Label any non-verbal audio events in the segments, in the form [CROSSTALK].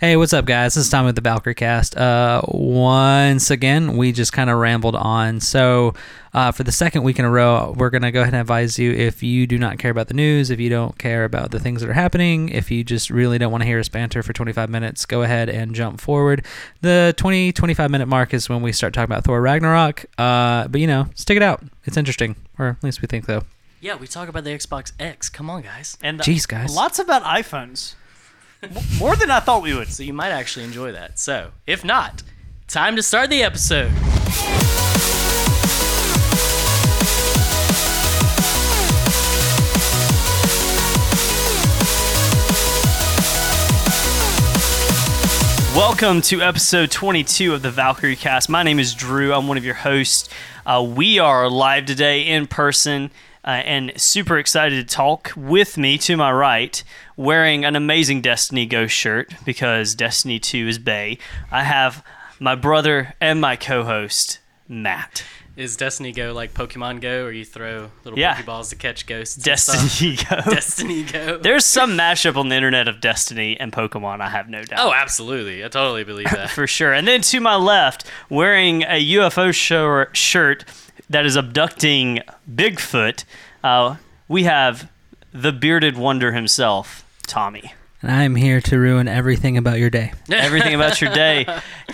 Hey, what's up, guys? This is Tommy with the Valkyrie Cast. Uh, once again, we just kind of rambled on. So, uh, for the second week in a row, we're going to go ahead and advise you if you do not care about the news, if you don't care about the things that are happening, if you just really don't want to hear us banter for 25 minutes, go ahead and jump forward. The 20, 25 minute mark is when we start talking about Thor Ragnarok. Uh, but, you know, stick it out. It's interesting, or at least we think so. Yeah, we talk about the Xbox X. Come on, guys. And Jeez, guys. lots about iPhones. More than I thought we would. So you might actually enjoy that. So, if not, time to start the episode. Welcome to episode 22 of the Valkyrie Cast. My name is Drew. I'm one of your hosts. Uh, we are live today in person uh, and super excited to talk with me to my right, wearing an amazing Destiny Ghost shirt because Destiny 2 is Bay. I have my brother and my co host, Matt. Is Destiny Go like Pokemon Go, or you throw little Yeah. Pokeballs to catch ghosts? Destiny [LAUGHS] Go. Destiny Go. There's some mashup on the internet of Destiny and Pokemon, I have no doubt. oh, absolutely. I totally believe [LAUGHS] that. for sure. And then to my left, wearing a UFO show shirt that is abducting Bigfoot, uh, we have the bearded wonder himself, Tommy. And I'm here to ruin everything about your day. [LAUGHS] Everything about your day.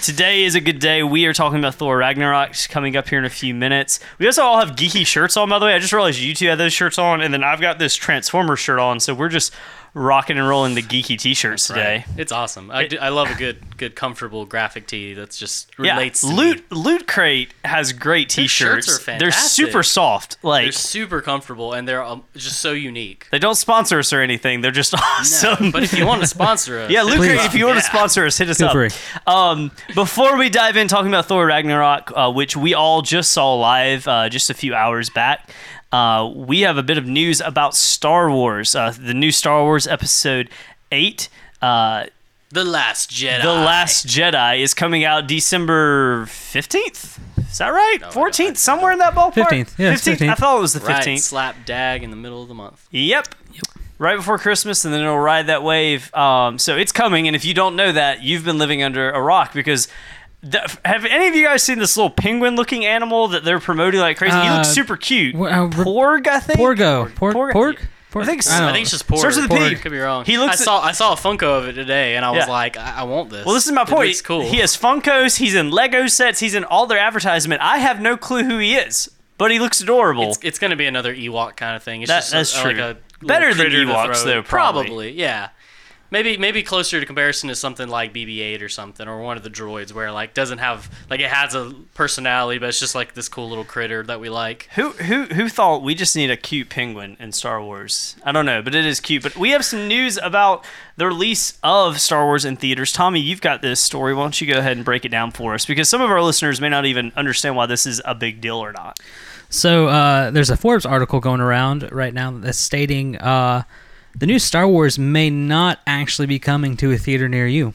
Today is a good day. We are talking about Thor Ragnarok coming up here in a few minutes. We also all have geeky shirts on, by the way. I just realized you two had those shirts on, and then I've got this Transformer shirt on. So we're just rocking and rolling the geeky t-shirts today. Right. It's awesome. I, do- I love a good, good, comfortable graphic tee that's just [LAUGHS] relates yeah, to Loot me. Loot Crate has great t-shirts. shirts are fantastic. They're super soft. Like They're super comfortable and they're um, just so unique. They don't sponsor us or anything. They're just [LAUGHS] awesome. No, but if you want to sponsor [LAUGHS] us, yeah, Loot Crate. if you want to sponsor us, hit us Feel up. Um, before we dive in talking about Thor Ragnarok, uh, which we all just saw live uh, just a few hours back, uh, we have a bit of news about Star Wars. Uh, the new Star Wars Episode Eight. Uh, The Last Jedi. the Last Jedi is coming out December 15th. Is that right? No, 14th? Somewhere in that ballpark? 15th. Yeah, it's 15th. I thought it was the 15th. Right, slap dag in the middle of the month. Yep. Right before Christmas, and then it'll ride that wave. Um, so it's coming, and if you don't know that, you've been living under a rock because. The, have any of you guys seen this little penguin-looking animal that they're promoting like crazy? he Uh, looks super cute. uh, Porg, I think. Porgo. Porg. Porg- Porg? Porg? I think so. I, I think it's just porg. Starts with a P. Porg. Could be wrong. He looks I saw I saw a Funko of it today, and I was Yeah. like, I, I want this. Well, this is my It point. looks cool. He has Funkos. He's in Lego sets. He's in all their advertisement. I have no clue who he is, but he looks adorable. It's, it's going to be another Ewok kind of thing. It's That- just that's a, true. Like a Better than Ewoks, throw. though, probably. Probably, yeah. Maybe maybe closer to comparison to something like BB-8 or something, or one of the droids where like doesn't have like it has a personality, but it's just like this cool little critter that we like. Who who who thought we just need a cute penguin in Star Wars? I don't know, but it is cute. But we have some news about the release of Star Wars in theaters. Tommy, you've got this story. Why don't you go ahead and break it down for us? Because some of our listeners may not even understand why this is a big deal or not. So uh, there's a Forbes article going around right now that's stating uh, the new Star Wars may not actually be coming to a theater near you.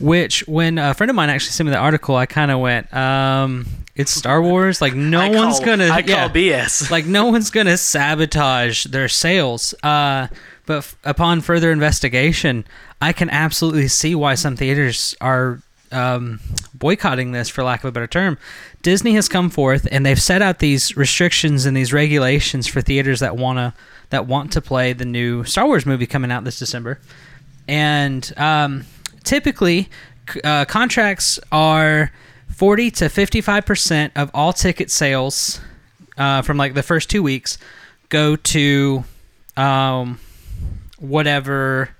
Which, when a friend of mine actually sent me the article, I kind of went, um, "It's Star Wars. Like no I one's call- gonna, I call BS. [LAUGHS] like no one's gonna sabotage their sales." Uh, but f- upon further investigation, I can absolutely see why some theaters are um, boycotting this, for lack of a better term. Disney has come forth and they've set out these restrictions and these regulations for theaters that wanna that want to play the new Star Wars movie coming out this December. And um, typically, uh, contracts are 40 to 55 percent of all ticket sales uh, from like the first two weeks go to um, whatever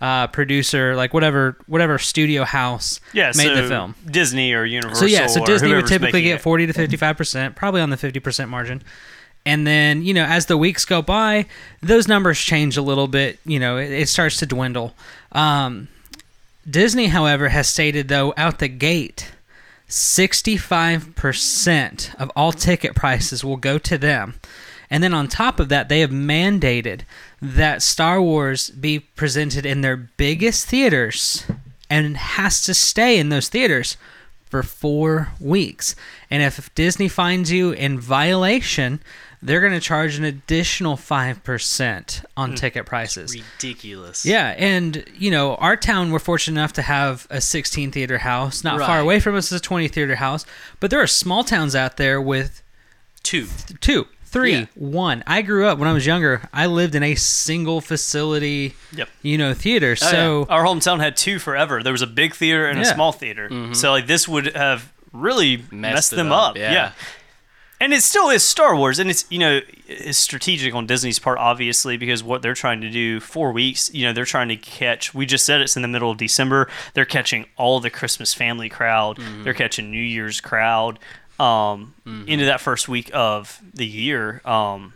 uh, producer, like whatever whatever studio house Yeah, made so the film. Disney or Universal. So yeah, so Disney would typically get forty to fifty-five percent, probably on the fifty percent margin. And then you know, as the weeks go by, those numbers change a little bit. You know, it, it starts to dwindle. Um, Disney, however, has stated though out the gate, sixty-five percent of all ticket prices will go to them. And then on top of that, they have mandated that Star Wars be presented in their biggest theaters and has to stay in those theaters for four weeks. And if Disney finds you in violation, they're going to charge an additional 5% on Hmm. ticket prices. Ridiculous. Yeah, and you know, our town we're fortunate enough to have a 16 theater house. Not far away from us is a 20 theater house, but there are small towns out there with Two. two, three, Yeah. one. I grew up when I was younger. I lived in a single facility, Yep. you know, theater. Oh, yeah. So our hometown had two forever. There was a big theater and a small theater. Mm-hmm. So like this would have really messed, it them up, up. yeah. And it still is Star Wars, and it's you know it's strategic on Disney's part, obviously, because what they're trying to do four weeks, you know, they're trying to catch. We just said it's in the middle of December. They're catching all the Christmas family crowd. Mm-hmm. They're catching New Year's crowd um, into that first week of the year. Um,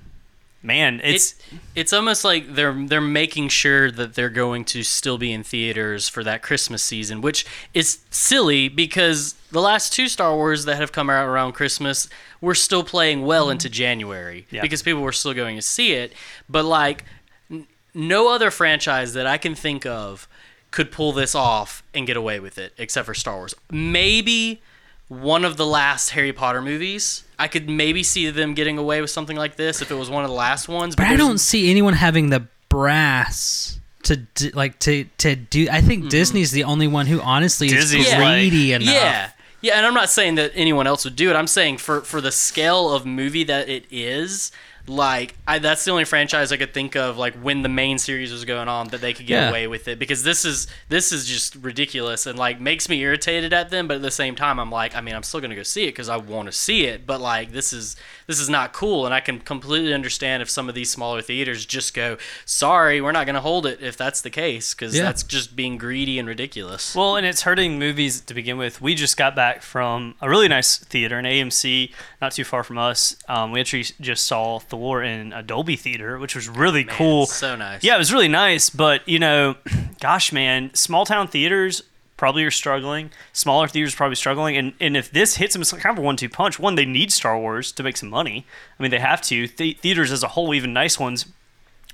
man, it's It's it's almost like they're they're making sure that they're going to still be in theaters for that Christmas season, which is silly because the last two Star Wars that have come out around Christmas were still playing well into January Yeah. because people were still going to see it. But like n- no other franchise that I can think of could pull this off and get away with it except for Star Wars. Maybe one of the last Harry Potter movies. I could maybe see them getting away with something like this if it was one of the last ones. but I don't see anyone having the brass to d- like to to do I think Disney's the only one who honestly Disney's is like- greedy enough. Yeah. Yeah, and I'm not saying that anyone else would do it. I'm saying for for the scale of movie that it is, like I, that's the only franchise I could think of like when the main series was going on that they could get Yeah. away with it because this is this is just ridiculous and like makes me irritated at them but at the same time I'm like I mean I'm still going to go see it cuz I want to see it but like this is this is not cool and I can completely understand if some of these smaller theaters just go sorry we're not going to hold it if that's the case cuz Yeah. that's just being greedy and ridiculous. Well, and it's hurting movies to begin with. We just got back from a really nice theater, an AMC, not too far from us. Um, we actually just saw Thor in a Dolby theater, which was really Man, cool. So nice. Yeah, it was really nice, but you know, [CLEARS THROAT] gosh, man, small town theaters probably are struggling. Smaller theaters probably struggling, and and if this hits them, it's kind of a one-two punch. One, they need Star Wars to make some money. I mean, they have to. The- theaters as a whole, even nice ones,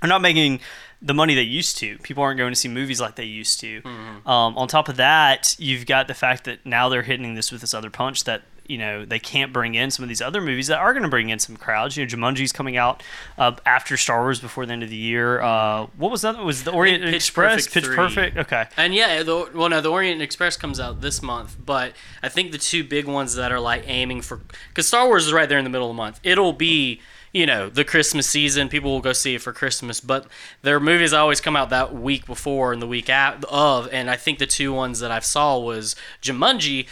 are not making the money they used to. People aren't going to see movies like they used to. Mm-hmm. Um, on top of that, you've got the fact that now they're hitting this with this other punch that you know they can't bring in some of these other movies that are going to bring in some crowds. You know, Jumanji's coming out uh, after Star Wars before the end of the year. Uh, what was that? Was the Orient Pitch Express? Perfect Pitch 3. Perfect. Okay. And yeah, the, well, no, the Orient Express comes out this month, but I think the two big ones that are like aiming for, because Star Wars is right there in the middle of the month. It'll be, you know, the Christmas season. People will go see it for Christmas, but their movies always come out that week before and the week of. And I think the two ones that I saw was Jumanji,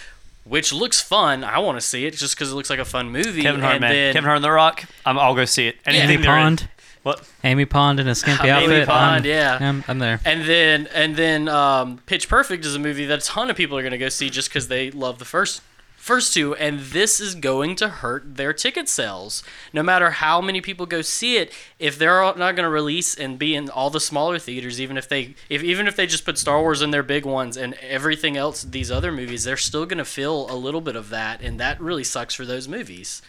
which looks fun. I want to see it just because it looks like a fun movie. Kevin Hart, and man. then, Kevin Hart and The Rock. I'm, I'll go see it. Anything Amy they're in. Pond, What? Amy Pond in a skimpy Amy. Pond, I'm- yeah. I'm, I'm there. And then and then um, Pitch Perfect is a movie that a ton of people are going to go see just because they love the first first two, and this is going to hurt their ticket sales. No matter how many people go see it, if they're not going to release and be in all the smaller theaters, even if they if even if they just put Star Wars in their big ones and everything else, these other movies, they're still going to feel a little bit of that, and that really sucks for those movies.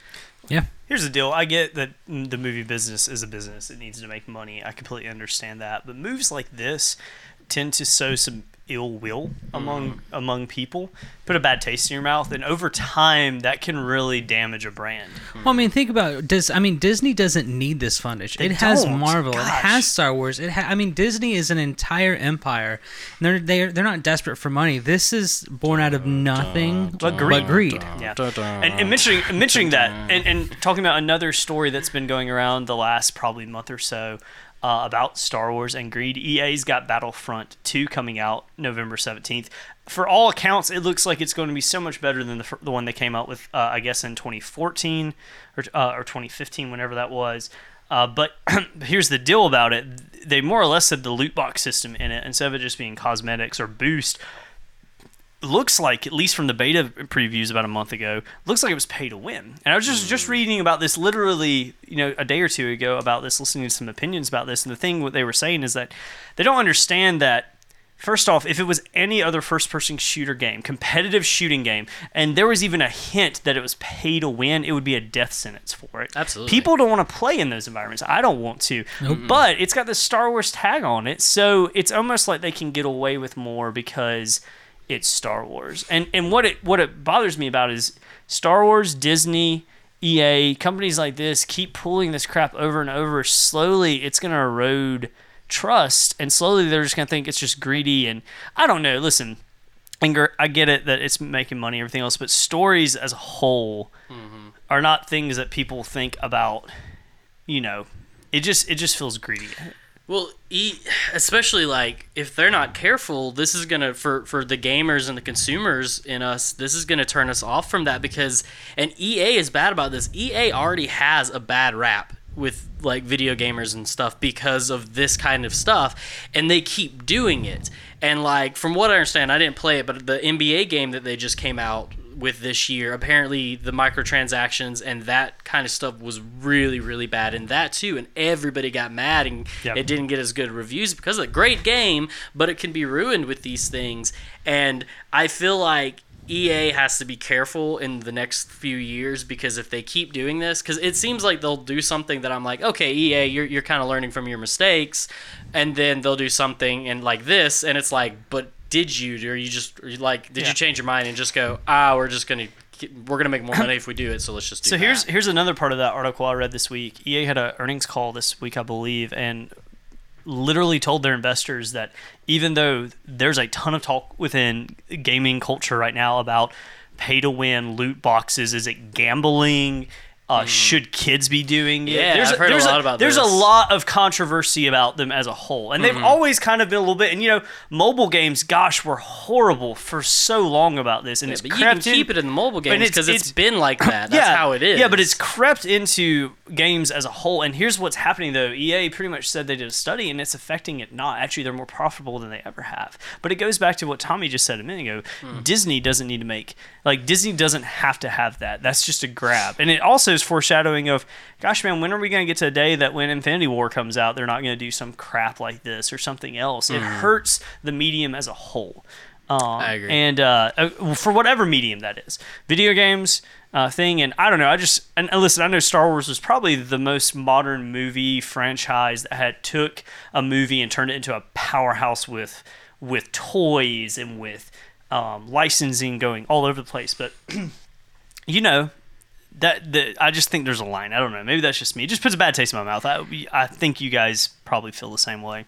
Yeah. Here's the deal. I get that the movie business is a business. It needs to make money. I completely understand that. But movies like this tend to sow some ill will among among people, put a bad taste in your mouth, and over time that can really damage a brand. Well, I mean, think about does I mean Disney doesn't need this fundage. They it has don't. Marvel. It has Star Wars. It ha- I mean Disney is an entire empire. They're they're they're not desperate for money. This is born out of nothing But greed. greed. Yeah. And, and mentioning mentioning that, and, and talking about another story that's been going around the last probably month or so uh, about Star Wars and greed. EA's got Battlefront 2 coming out November 17th. For all accounts, it looks like it's going to be so much better than the, the one they came out with, uh, I guess, in 2014 or, uh, or 2015, whenever that was. Uh, but [CLEARS THROAT] here's the deal about it. They more or less said the loot box system in it, instead of it just being cosmetics or boost, looks like, at least from the beta previews about a month ago, looks like it was pay to win. And I was just just hmm. reading about this literally, you know, a day or two ago about this, listening to some opinions about this, and the thing what they were saying is that they don't understand that. First off, if it was any other first-person shooter game, competitive shooting game, and there was even a hint that it was pay to win, it would be a death sentence for it. Absolutely. People don't want to play in those environments. I don't want to. But it's got the Star Wars tag on it, so it's almost like they can get away with more because it's Star Wars. And and what it what it bothers me about is Star Wars, Disney, EA, companies like this keep pulling this crap over and over, slowly it's going to erode trust, and slowly they're just going to think it's just greedy. And I don't know. Listen, and gr- I get it that it's making money, and everything else, but stories as a whole mm-hmm. are not things that people think about. You know, it just it just feels greedy. Well, especially like if they're not careful, this is gonna for for the gamers and the consumers in us. This is gonna turn us off from that because and EA is bad about this. EA already has a bad rap with like video gamers and stuff because of this kind of stuff, and they keep doing it. And like from what I understand, I didn't play it, but the NBA game that they just came out with this year. Apparently, the microtransactions and that kind of stuff was really, really bad, and that too. And everybody got mad, and Yep. it didn't get as good reviews because of a great game, but it can be ruined with these things. And I feel like EA has to be careful in the next few years because if they keep doing this, because it seems like they'll do something that I'm like, okay, EA, you're, you're kind of learning from your mistakes, and then they'll do something and like this, and it's like, but did you, or you just, or you like, did Yeah. you change your mind and just go, ah, we're just gonna, we're gonna make more money if we do it, so let's just do it. So that. here's here's another part of that article I read this week. EA had an earnings call this week, I believe, and literally told their investors that even though there's a ton of talk within gaming culture right now about pay to win loot boxes, is it gambling? Uh, Should kids be doing it? Hmm. Yeah, there's I've heard a lot about There's this. a lot of controversy about them as a whole, and they've Mm-hmm. always kind of been a little bit. And you know, mobile games, gosh, were horrible for so long about this, and Yeah, it's but you can crept in- keep it in the mobile games because it's- it's been like that. [COUGHS] That's how it is. yeah, but it's crept into games as a whole. And here's what's happening though: EA pretty much said they did a study, and it's affecting it not. Actually, they're more profitable than they ever have. But it goes back to what Tommy just said a minute ago. Hmm. Disney doesn't need to make like Disney doesn't have to have that. That's just a grab, and it also foreshadowing of, gosh, man, when are we going to get to a day that when Infinity War comes out, they're not going to do some crap like this or something else? It hurts the medium as a whole. Um. I agree. And uh, uh, for whatever medium that is, video games uh, thing, and I don't know. I just and listen. I know Star Wars was probably the most modern movie franchise that had took a movie and turned it into a powerhouse with with toys and with um, licensing going all over the place. But [CLEARS THROAT] you know. That, that I just think there's a line. I don't know. Maybe that's just me. It just puts a bad taste in my mouth. I, I think you guys probably feel the same way.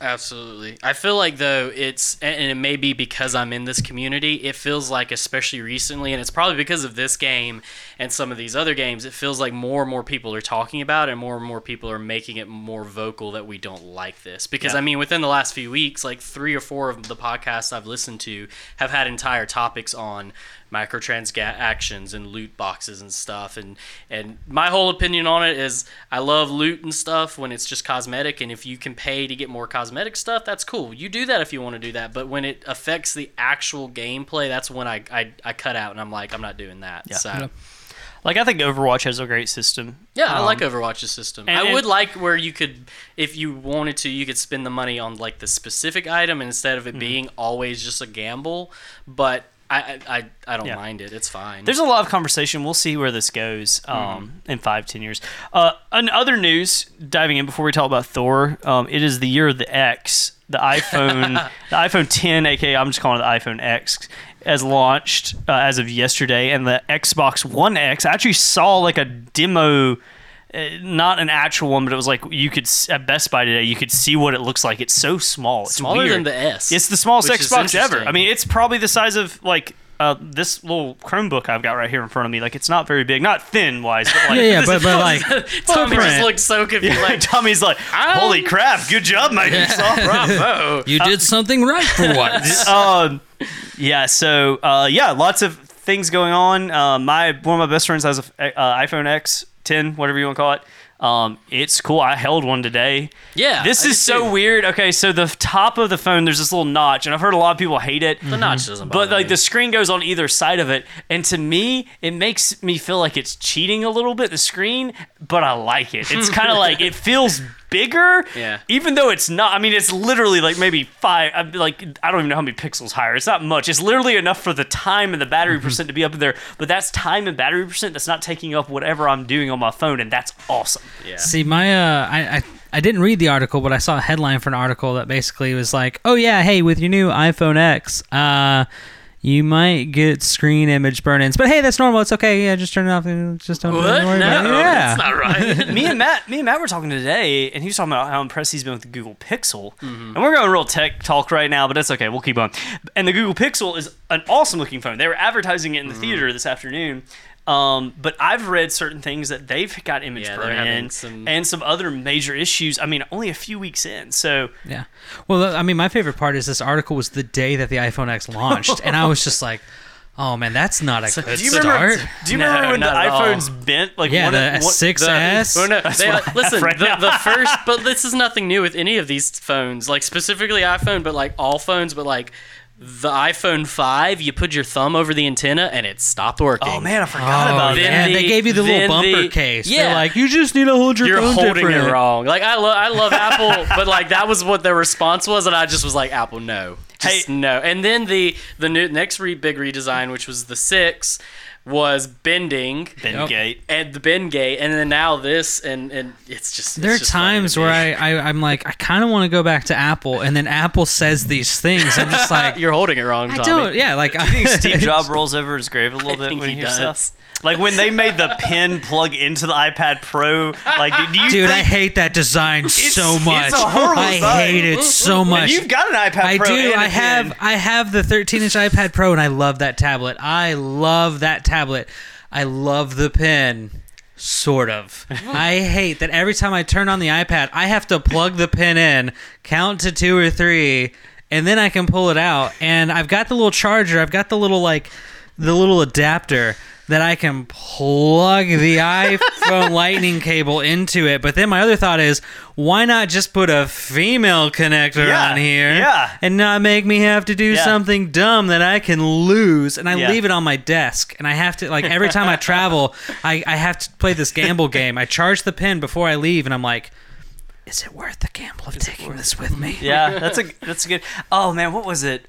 Absolutely. I feel like though it's and it may be because I'm in this community, it feels like especially recently and it's probably because of this game and some of these other games, it feels like more and more people are talking about it and more and more people are making it more vocal that we don't like this. Because Yeah. I mean within the last few weeks, like 3 or 4 of the podcasts I've listened to have had entire topics on microtransactions and loot boxes and stuff and and my whole opinion on it is I love loot and stuff when it's just cosmetic and if you can pay to get more cosmetic stuff that's cool you do that if you want to do that but when it affects the actual gameplay that's when I I, I cut out and I'm like I'm not doing that Yeah. so Yeah. Like I think Overwatch has a great system. yeah, I Um, like Overwatch's system. and- I would like where you could, if you wanted to, you could spend the money on like the specific item instead of it Mm-hmm. being always just a gamble. But I, I, I, don't Yeah. mind it. It's fine. There's a lot of conversation. We'll see where this goes um, Mm-hmm. in five, ten years. Uh, in other news, diving in before we talk about Thor, um, it is the year of the X. The iPhone, [LAUGHS] the iPhone 10, aka I'm just calling it the iPhone X, has launched uh, as of yesterday, and the Xbox One X. I actually saw like a demo. Uh, Not an actual one, but it was like you could at Best Buy today. You could see what it looks like. It's so small. It's smaller weird. than the S. It's the smallest which is Xbox ever. I mean, it's probably the size of like uh, this little Chromebook I've got right here in front of me. Like, it's not very big, not thin wise, but like, Yeah, yeah, but, but [LAUGHS] like, [LAUGHS] Tommy footprint. just looked so confused. like Like, Tommy's like, holy crap, good job, Microsoft. [LAUGHS] bravo. you did something right for once. um, yeah. So uh, yeah, lots of things going on. Uh, my one of my best friends has a uh, iPhone X 10, whatever you want to call it. Um, it's cool. I held one today. Yeah, This I is so too. weird. Okay, so the top of the phone, there's this little notch, and I've heard a lot of people hate it. The notch doesn't But like me. the screen goes on either side of it, and to me, it makes me feel like it's cheating a little bit the screen, but I like it. It's kind of [LAUGHS] like it feels bigger, Yeah. Even though it's not. I mean, it's literally like maybe five. I'm Like I don't even know how many pixels higher. It's not much. It's literally enough for the time and the battery percent to be up there. But that's time and battery percent. That's not taking up whatever I'm doing on my phone, and that's awesome. yeah. See, my uh, I, I I didn't read the article, but I saw a headline for an article that basically was like, "Oh yeah, hey, with your new iPhone X, uh, you might get screen image burn-ins. But hey, that's normal. It's okay. Yeah, just turn it off. and Just don't, don't What? worry No, about it. Yeah. that's not right. [LAUGHS] me and Matt, me and Matt were talking today, and he was talking about how impressed he's been with the Google Pixel. Mm-hmm. And we're going real tech talk right now, but that's okay. We'll keep on. And the Google Pixel is an awesome looking phone. They were advertising it in the mm-hmm. theater this afternoon. Um, but I've read certain things that they've got image Yeah, burn in some- and some other major issues. I mean, only a few weeks in. So Yeah. Well, I mean, my favorite part is this article was the day that the iPhone X launched, and I was just like, "Oh man, that's not a good do you start." remember? Do you No, remember when the at all. iPhones bent? Like yeah, one, the of- one- 6S. Well, no, they, listen, right the, the first, but this is nothing new with any of these phones, like specifically iPhone, but like all phones, but like the iPhone 5, you put your thumb over the antenna and it stopped working. Oh man, I forgot Oh, about that. the- they gave you the little bumper the- case. yeah. They're like, you just need to hold your You're phone holding different. it wrong. Like I love, I love Apple, but like that was what their response was, and I just was like, Apple, no, just Hey- no. And then the the new, next re- big redesign, which was the six, was bending Bendgate. and the bend gate, and then now this, and and it's just. There are it's just funny to times me. where I, I I'm like I kind of want to go back to Apple, and then Apple says these things. I'm just [LAUGHS] like, You're holding it wrong, I Tommy. don't. Yeah, like Do you think [LAUGHS] Steve Jobs rolls over his grave a little I bit think when he he hears does. stuff? Like when they made the pen plug into the iPad Pro. Like, do you Dude, think, I hate that design so it's much. a horrible I design. hate it so and much. you've got an iPad Pro, I Pro. do. and a I have. pen. I have the 13-inch iPad Pro, and I love that tablet. I love that tablet. I love the pen. Sort of. [LAUGHS] I hate that every time I turn on the iPad, I have to plug the pen in, count to two or three, and then I can pull it out. And I've got the little charger. I've got the little like, the little adapter that I can plug the iPhone [LAUGHS] Lightning cable into it. But then my other thought is, why not just put a female connector Yeah, on here? yeah. and not make me have to do Yeah. something dumb that I can lose. And I Yeah. leave it on my desk. And I have to, like, every time I travel, [LAUGHS] I, I have to play this gamble game. I charge the pin before I leave, and I'm like, is it worth the gamble of taking this with me? Yeah, that's a that's a good. Oh man, what was it?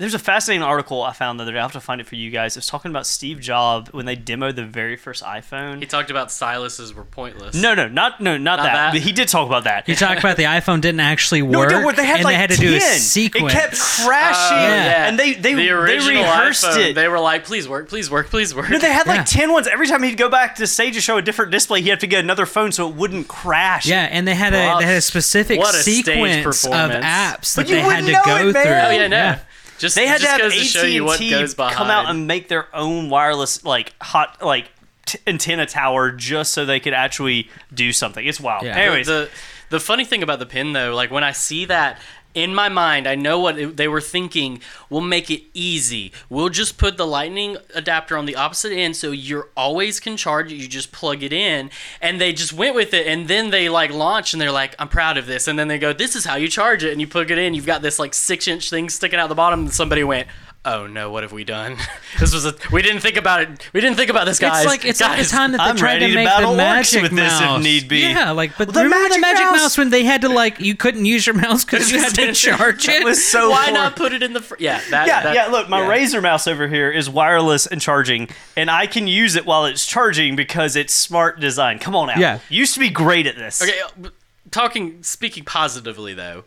There's a fascinating article I found the other day. I'll have to find it for you guys. It was talking about Steve Jobs when they demoed the very first iPhone. He talked about styluses were pointless. No, no, not no, not, Not that. that? But he did talk about that. He talked about the iPhone didn't actually No, work, it didn't. They had and like they had to 10. do a sequence. It kept crashing, Oh, Yeah. and they they the they rehearsed iPhone, it. They were like, "Please work, please work, please work." no, they had like Yeah. 10 ones. Every time he'd go back to stage to show a different display, he'd have to get another phone so it wouldn't crash. Yeah, and they had a they had a specific What a stage sequence of performance. apps But that you they had to know go it, through. oh yeah, no. Just They had just to have goes to you what AT&T goes behind. come out and make their own wireless like hot like t- antenna tower just so they could actually do something. It's wild. Yeah. Anyways, the the funny thing about the pin though, like when I see that in my mind, I know what they were thinking. We'll make it easy. We'll just put the lightning adapter on the opposite end, so you're always can charge it. You just plug it in, and they just went with it. And then they like launch, and they're like, "I'm proud of this." And then they go, "This is how you charge it." And you plug it in. You've got this like six inch thing sticking out the bottom. And somebody went. Oh no! What have we done? [LAUGHS] this was a. We didn't think about it. We didn't think about this, guys. It's like it's like the time that they I'm tried to to make the magic with this if mouse. need be. Yeah, like but Well, the remember the Magic magic Mouse- mouse when they had to like you couldn't use your mouse because you had to [LAUGHS] charge it. was so Why poor. not put it in the? Fr- yeah, that, Yeah, that- yeah. Look, my yeah. Razer mouse over here is wireless and charging, and I can use it while it's charging because it's smart design. Come on out. Yeah. used to be great at this. Okay, uh, talking speaking positively though.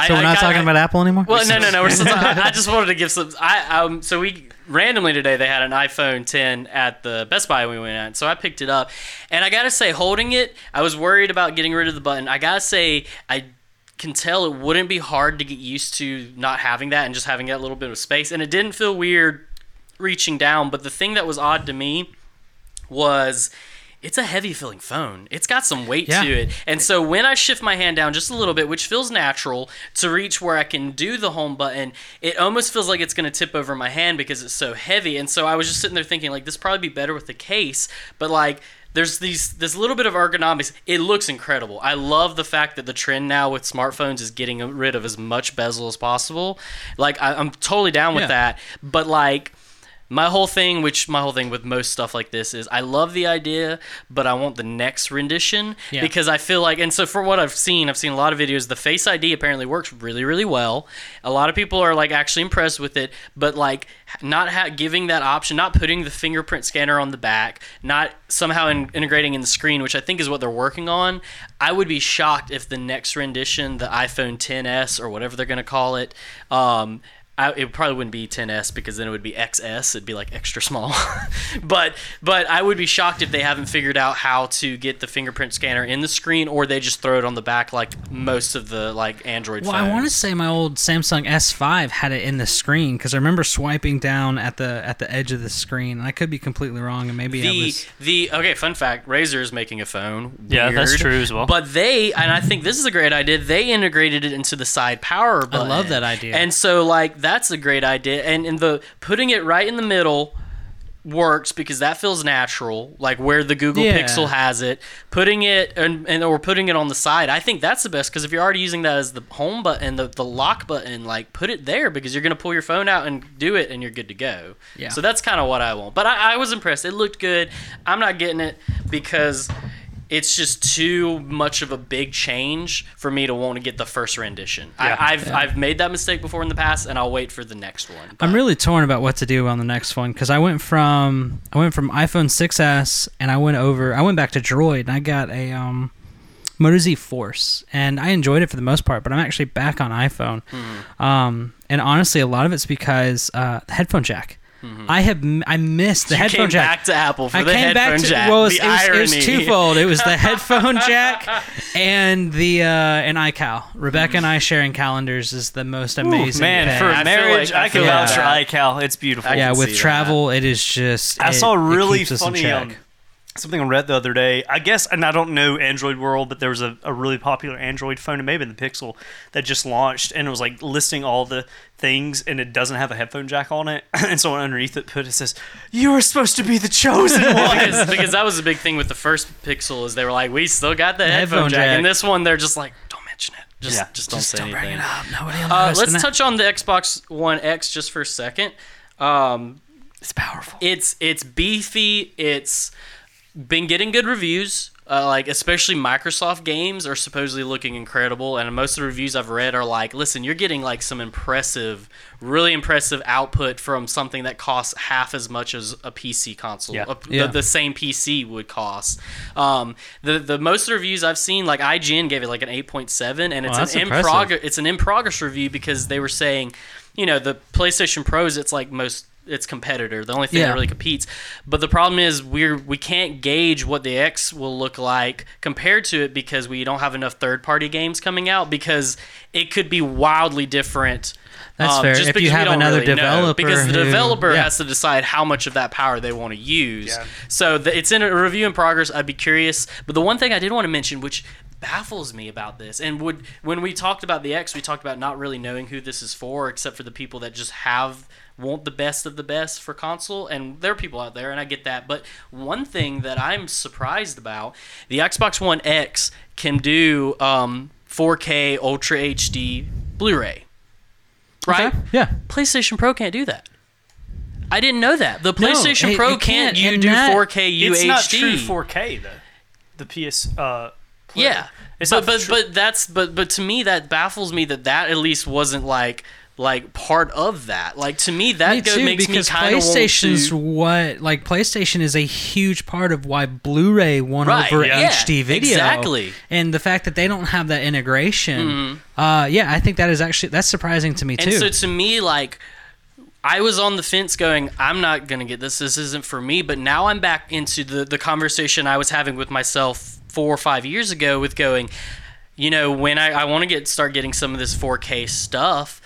I, so we're not got- talking about Apple anymore. Well, no, no, no. We're still [LAUGHS] talking, I just wanted to give some. I um. So we randomly today they had an iPhone 10 at the Best Buy we went at, so I picked it up, and I gotta say, holding it, I was worried about getting rid of the button. I gotta say, I can tell it wouldn't be hard to get used to not having that and just having that little bit of space, and it didn't feel weird reaching down. But the thing that was odd to me was it's a heavy feeling phone. It's got some weight Yeah. to it. And so when I shift my hand down just a little bit, which feels natural to reach where I can do the home button, it almost feels like it's going to tip over my hand because it's so heavy. And so I was just sitting there thinking like this probably be better with the case, but like there's these this little bit of ergonomics. It looks incredible. I love the fact that the trend now with smartphones is getting rid of as much bezel as possible. Like I, I'm totally down with Yeah. that. But like my whole thing, which my whole thing with most stuff like this is, I love the idea, but I want the next rendition Yeah. because I feel like, and so for what I've seen, I've seen a lot of videos. The Face ID apparently works really, really well. A lot of people are like actually impressed with it, but like not ha- giving that option, not putting the fingerprint scanner on the back, not somehow in- integrating in the screen, which I think is what they're working on. I would be shocked if the next rendition, the iPhone 10s or whatever they're going to call it, um, I, it probably wouldn't be 10s because then it would be XS. It'd be like extra small. [LAUGHS] but but I would be shocked if they haven't figured out how to get the fingerprint scanner in the screen, or they just throw it on the back like most of the like Android. Well, phones. I want to say my old Samsung S5 had it in the screen because I remember swiping down at the at the edge of the screen. And I could be completely wrong, and maybe I the was. the okay fun fact Razer is making a phone Yeah, that's true as well. but they and i think this is a great idea they integrated it into the side power button I love that idea. and so like that's a great idea and in the putting it right in the middle works because that feels natural like where the google Yeah. pixel has it putting it and, and or putting it on the side i think that's the best because if you're already using that as the home button the, the lock button like put it there because you're going to pull your phone out and do it and you're good to go Yeah. so that's kind of what i want but I, I was impressed it looked good i'm not getting it because it's just too much of a big change for me to want to get the first rendition. Yeah. I, I've I've made that mistake before in the past, and I'll wait for the next one. I'm really torn about what to do on the next one because I went from I went from iPhone 6s and I went over I went back to Droid and I got a um, Moto Z Force and I enjoyed it for the most part, but I'm actually back on iPhone. Mm-hmm. Um, and honestly, a lot of it's because uh, the headphone jack. I have I missed the Mm-hmm. you headphone came jack. back to Apple for I the came headphone back to jack. well, it was, the it was, it was twofold. It was the [LAUGHS] headphone jack and the uh, and iCal. Rebecca and I sharing calendars is the most amazing. Man, thing. for I marriage, like- I I, can vouch for iCal. It's beautiful. I yeah, with see that. travel, it is just. I it- saw a it really keeps us in funny check. Something on Reddit the other day. I guess, and I don't know Android World, but there was a, a really popular Android phone, and maybe the Pixel, that just launched, and it was like listing all the things, and it doesn't have a headphone jack on it, [LAUGHS] and someone underneath it put it says, "You are supposed to be the chosen [LAUGHS] one." because, because that was a big thing with the first Pixel is they were like, we still got the, headphone, headphone jack. jack. and this one they're just like, don't mention it. Just Yeah. just don't Just say don't anything. bring it up. Nobody Uh, let's And that- touch on the Xbox One X just for a second. Um, it's powerful. it's it's beefy. It's been getting good reviews. Uh, like especially Microsoft games are supposedly looking incredible, and most of the reviews I've read are like, "Listen, you're getting like some impressive, really impressive output from something that costs half as much as a PC console, Yeah. a- Yeah. The, the same PC would cost." Um, the the most of the reviews I've seen, like IGN gave it like an eight point seven, and it's an in progress. It's an in progress review because they were saying, you know, the PlayStation Pros, it's like most its competitor, the only thing Yeah. that really competes. But the problem is we're we can't gauge what the X will look like compared to it because we don't have enough third party games coming out because it could be wildly different. That's um, fair. just If because you have another really know. developer because the who- developer yeah. has to decide how much of that power they want to use. Yeah. So the, it's in a review in progress. I'd be curious. But the one thing I did want to mention, which baffles me about this, and would when we talked about the X, we talked about not really knowing who this is for, except for the people that just have want the best of the best for console, and there are people out there, and I get that. But one thing that I'm surprised about, the Xbox One X can do um, 4K Ultra HD Blu-ray, right? Okay, Yeah. PlayStation Pro can't do that. I didn't know that. The PlayStation it- Pro it can't, can't, you do that- 4K UHD. it's not true 4K though. The PS. Uh, play- Yeah, It's but but true- but that's but but to me that baffles me that that at least wasn't like like part of that. Like to me that Me go, too, makes me because kind of PlayStation's what like PlayStation is a huge part of why Blu-ray won Right, over yeah, HD video. exactly. And the fact that they don't have that integration, uh, yeah, I think that is actually that's surprising to me Mm-hmm. And too. so to me like. I was on the fence going, I'm not going to get this. This isn't for me. But now I'm back into the, the conversation I was having with myself four or five years ago with going, you know, when I, I want to get start getting some of this 4K stuff,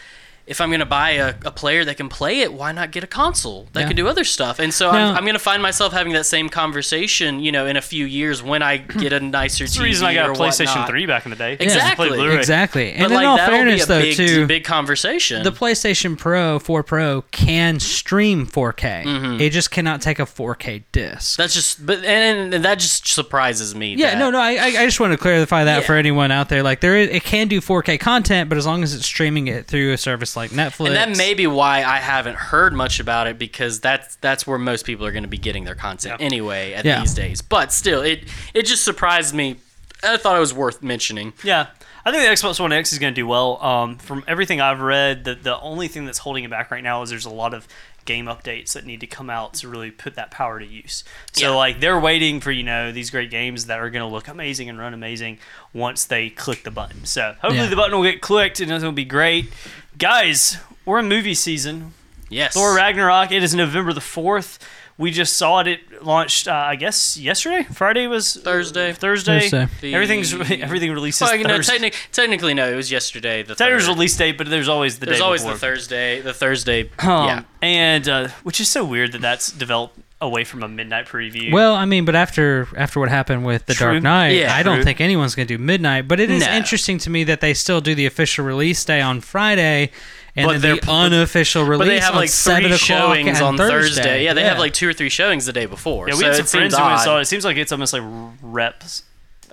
if I'm going to buy a, a player that can play it, why not get a console that Yeah. can do other stuff? And so Now- I'm, I'm going to find myself having that same conversation, you know, in a few years when I [CLEARS THROAT] get a nicer That's TV the reason I got a PlayStation whatnot. 3 back in the day. Exactly. Just to play Blu-ray. exactly. And But in like all fairness, be a though, big, too, big conversation. the PlayStation Pro 4 Pro can stream 4K. Mm-hmm. It just cannot take a 4K disc. That's just, but and, and that just surprises me. yeah, that- no, no. I, I I just want to clarify that Yeah. for anyone out there. Like, there is, it can do 4K content, but as long as it's streaming it through a service like Netflix, And that may be why I haven't heard much about it because that's that's where most people are going to be getting their content Yeah. anyway at Yeah. these days. But still, it it just surprised me. I thought it was worth mentioning. Yeah, I think the Xbox One X is going to do well. Um, from everything I've read, the the only thing that's holding it back right now is there's a lot of game updates that need to come out to really put that power to use. So Yeah. like they're waiting for you know these great games that are going to look amazing and run amazing once they click the button. So hopefully Yeah. the button will get clicked and it'll be great. Guys, we're in movie season. Yes. Thor Ragnarok. It is November the fourth. We just saw it. It launched, uh, I guess, yesterday. Friday was Thursday. Thursday. Thursday. The- Everything's everything releases Well, you know, Thursday. technic- technically, no. It was yesterday. The There's third. release date, but there's always the day. There's day always before. the Thursday. The Thursday. Um, yeah. and uh, which is so weird that that's developed away from a midnight preview. Well, I mean, but after after what happened with The True. Dark Knight, Yeah, I don't think anyone's going to do midnight. But it is No. interesting to me that they still do the official release day on Friday, and But then the unofficial release But they have on like seven three showings on Thursday. Thursday. Yeah, they have like two or three showings the day before. yeah, we so had it some friends who saw it. It seems like it's almost like reps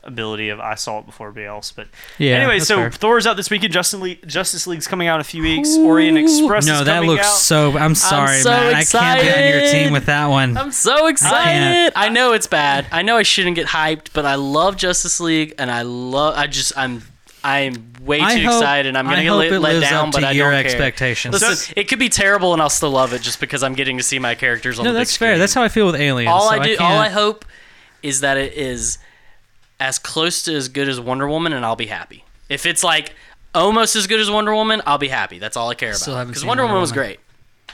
ability of I saw it before everybody else. But Yeah, anyway, so fair. Thor's out this weekend. Justin League, Justice League's coming out in a few weeks. Orient Express. No, is that coming looks out. so. I'm sorry, so man. I can't be on your team with that one. I'm so excited. I know it's bad. I know I shouldn't get hyped, but I love Justice League, and I love. I just I'm I'm way too I hope- excited. I'm gonna I get hope let, it let lives down, up but to I your don't care. expectations. Listen, it could be terrible, and I'll still love it just because I'm getting to see my characters on no, the big that's fair. screen. That's how I feel with Aliens. all so I do. can't, all I hope is that it is as close to as good as Wonder Woman, and I'll be happy. If it's like almost as good as Wonder Woman, I'll be happy. That's all I care Still about. haven't Because seen Wonder Wonder Woman was Woman. great.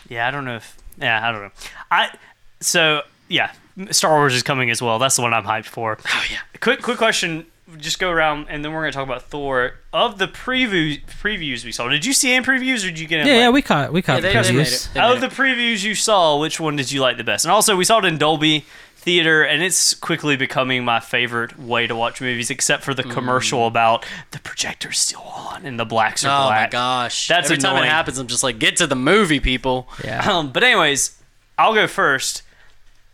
Yeah, I don't know if. Yeah, I don't know. I so yeah, Star Wars is coming as well. That's the one I'm hyped for. Oh yeah. Quick, quick question. Just go around, and then we're gonna talk about Thor. Of the preview previews we saw, did you see any previews, or did you get? In, Yeah, like, yeah, we caught we caught Yeah, they- the they made previews. it. They Out made of the previews you saw, which one did you like the best? And also, we saw it in Dolby Theater, and it's quickly becoming my favorite way to watch movies, except for the commercial about the projector's still on and the blacks are Mm. Oh my gosh. That's Every time it happens, I'm just like, get to the movie, people. Yeah. Um, but anyways, I'll go first.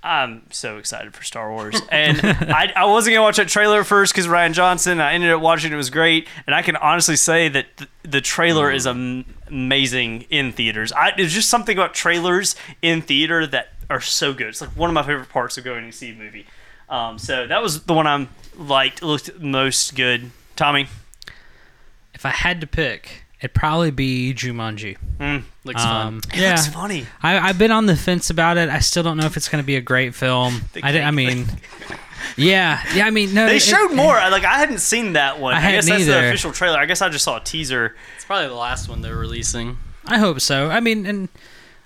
I'm so excited for Star Wars, [LAUGHS] and I, I wasn't gonna watch that trailer first because Rian Johnson. I ended up watching it; it was great, and I can honestly say that th- the trailer is am- amazing in theaters. I, there's just something about trailers in theater that are so good. It's like one of my favorite parts of going to see a movie. Um, so that was the one I'm liked, looked most good. Tommy, If I had to pick, it'd probably be Jumanji. mm, Looks Um, fun. it yeah, looks funny. I, I've been on the fence about it. I still don't know if it's going to be a great film. [LAUGHS] I, di- I mean, [LAUGHS] yeah, yeah. I mean, no, They it- showed more. I- Like I hadn't seen that one. I I, hadn't guess that's the official trailer. I guess I just saw a teaser. It's probably the last one they're releasing. I hope so. I mean, and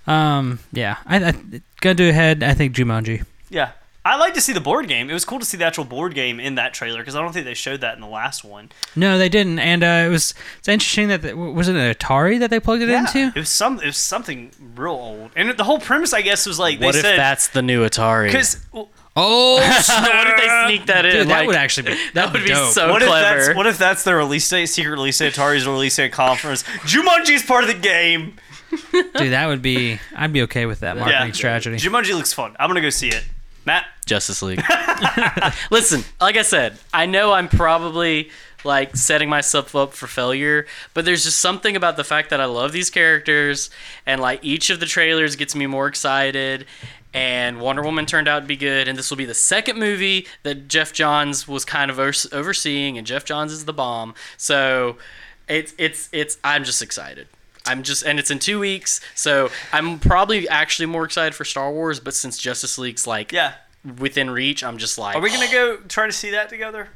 um, yeah, I, I gonna do ahead. I think Jumanji. Yeah. I like to see the board game. It was cool to see the actual board game in that trailer because I don't think they showed that in the last one. No, they didn't, and uh, it was it's interesting that the, was it an Atari that they plugged it into. It was some. It was something real old, and the whole premise, I guess, was like What they if said that's the new Atari? because Oh, [LAUGHS] what if they sneak that in? dude, that like, would actually be that would be dope. so what if clever. that's what if that's their release date, secret release date, Atari's release date conference. Jumanji's part of the game. dude. That would be. I'd be okay with that marketing strategy. Jumanji looks fun. I'm gonna go see it. Matt, Justice League. [LAUGHS] [LAUGHS] Listen, like I said, I know I'm probably like setting myself up for failure, but there's just something about the fact that I love these characters and like each of the trailers gets me more excited. And Wonder Woman turned out to be good, and this will be the second movie that Geoff Johns was kind of overseeing, and Geoff Johns is the bomb. So it's it's it's I'm just excited. I'm just and it's in two weeks, so I'm probably actually more excited for Star Wars. But since Justice League's like yeah. within reach, I'm just like, Are we gonna [SIGHS] go try to see that together?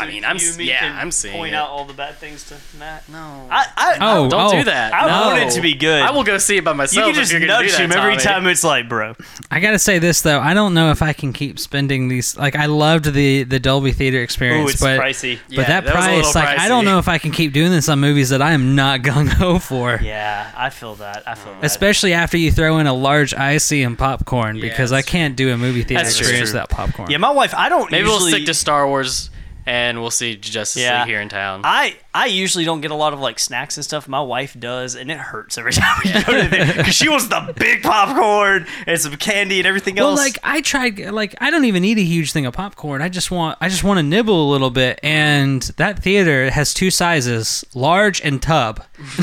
I mean, I'm you s- and me yeah, can I'm seeing point it. out all the bad things to Matt. No, I, I, Oh, don't oh, do that. I no. want it to be good. I will go see it by myself. You myself. can just you're gonna do nudge that, him every time it's like, bro. I gotta say this though. I don't know if I can keep spending these. Like, I loved the the Dolby Theater Ooh, experience, it's but pricey. but Yeah, that, that was a little price, like, I don't know if I can keep doing this on movies that I am not [LAUGHS] gung ho for. Yeah, I feel that. I feel that. Especially after you throw in a large icy and popcorn, because I can't do a movie theater That's experience true. without popcorn. Yeah, my wife. I don't. Maybe usually, we'll stick to Star Wars, and we'll see Justice Yeah. League here in town. I I usually don't get a lot of like snacks and stuff. My wife does, and it hurts every [LAUGHS] time we go to there because she wants the big popcorn and some candy and everything Well, else. Well, like I tried, like I don't even eat a huge thing of popcorn. I just want, I just want to nibble a little bit. And that theater has two sizes, large and tub. [LAUGHS]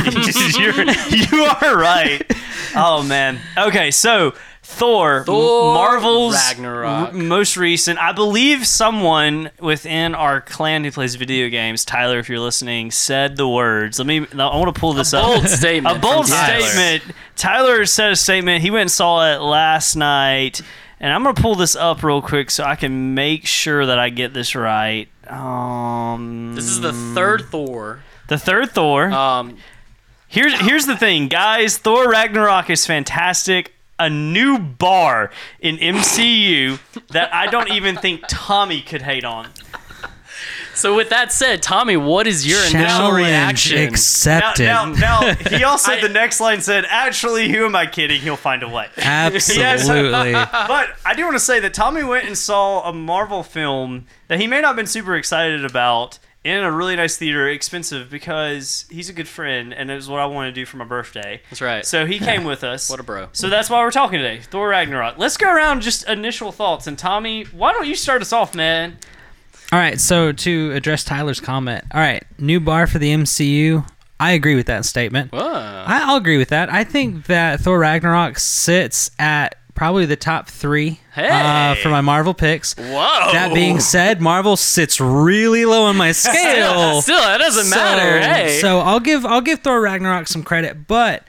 You're, you are right. Oh man. Okay, so Thor, Thor Marvel's Ragnarok. r- most recent. I believe someone within our clan who plays video games, Tyler, if you're listening, said the words. Let me. I want to pull this up. bold statement a bold from Tyler. statement. Tyler said a statement. He went and saw it last night. And I'm gonna pull this up real quick so I can make sure that I get this right. Um, this is the third Thor. the third Thor. Um, Here's here's the thing, guys. Thor Ragnarok is fantastic. A new bar in MCU that I don't even think Tommy could hate on. So with that said, Tommy, what is your initial Challenge reaction? Now, accepted. now, now, he also I- the next line said, "Actually, who am I kidding? He'll find a way." Absolutely. [LAUGHS] but I do want to say that Tommy went and saw a Marvel film that he may not have been super excited about in a really nice theater, expensive because he's a good friend and it was what I wanted to do for my birthday. That's right. So he came [LAUGHS] with us. What a bro. So that's why we're talking today. Thor Ragnarok. Let's go around just initial thoughts. And Tommy, why don't you start us off, man? All right, so to address Tyler's comment, all right, new bar for the MCU. I agree with that statement. Whoa. I, I'll agree with that. I think that Thor Ragnarok sits at probably the top three uh, for my Marvel picks. Whoa. That being said, Marvel sits really low on my [LAUGHS] scale. Still, that doesn't So- matter. Hey. So I'll give I'll give Thor Ragnarok some credit, but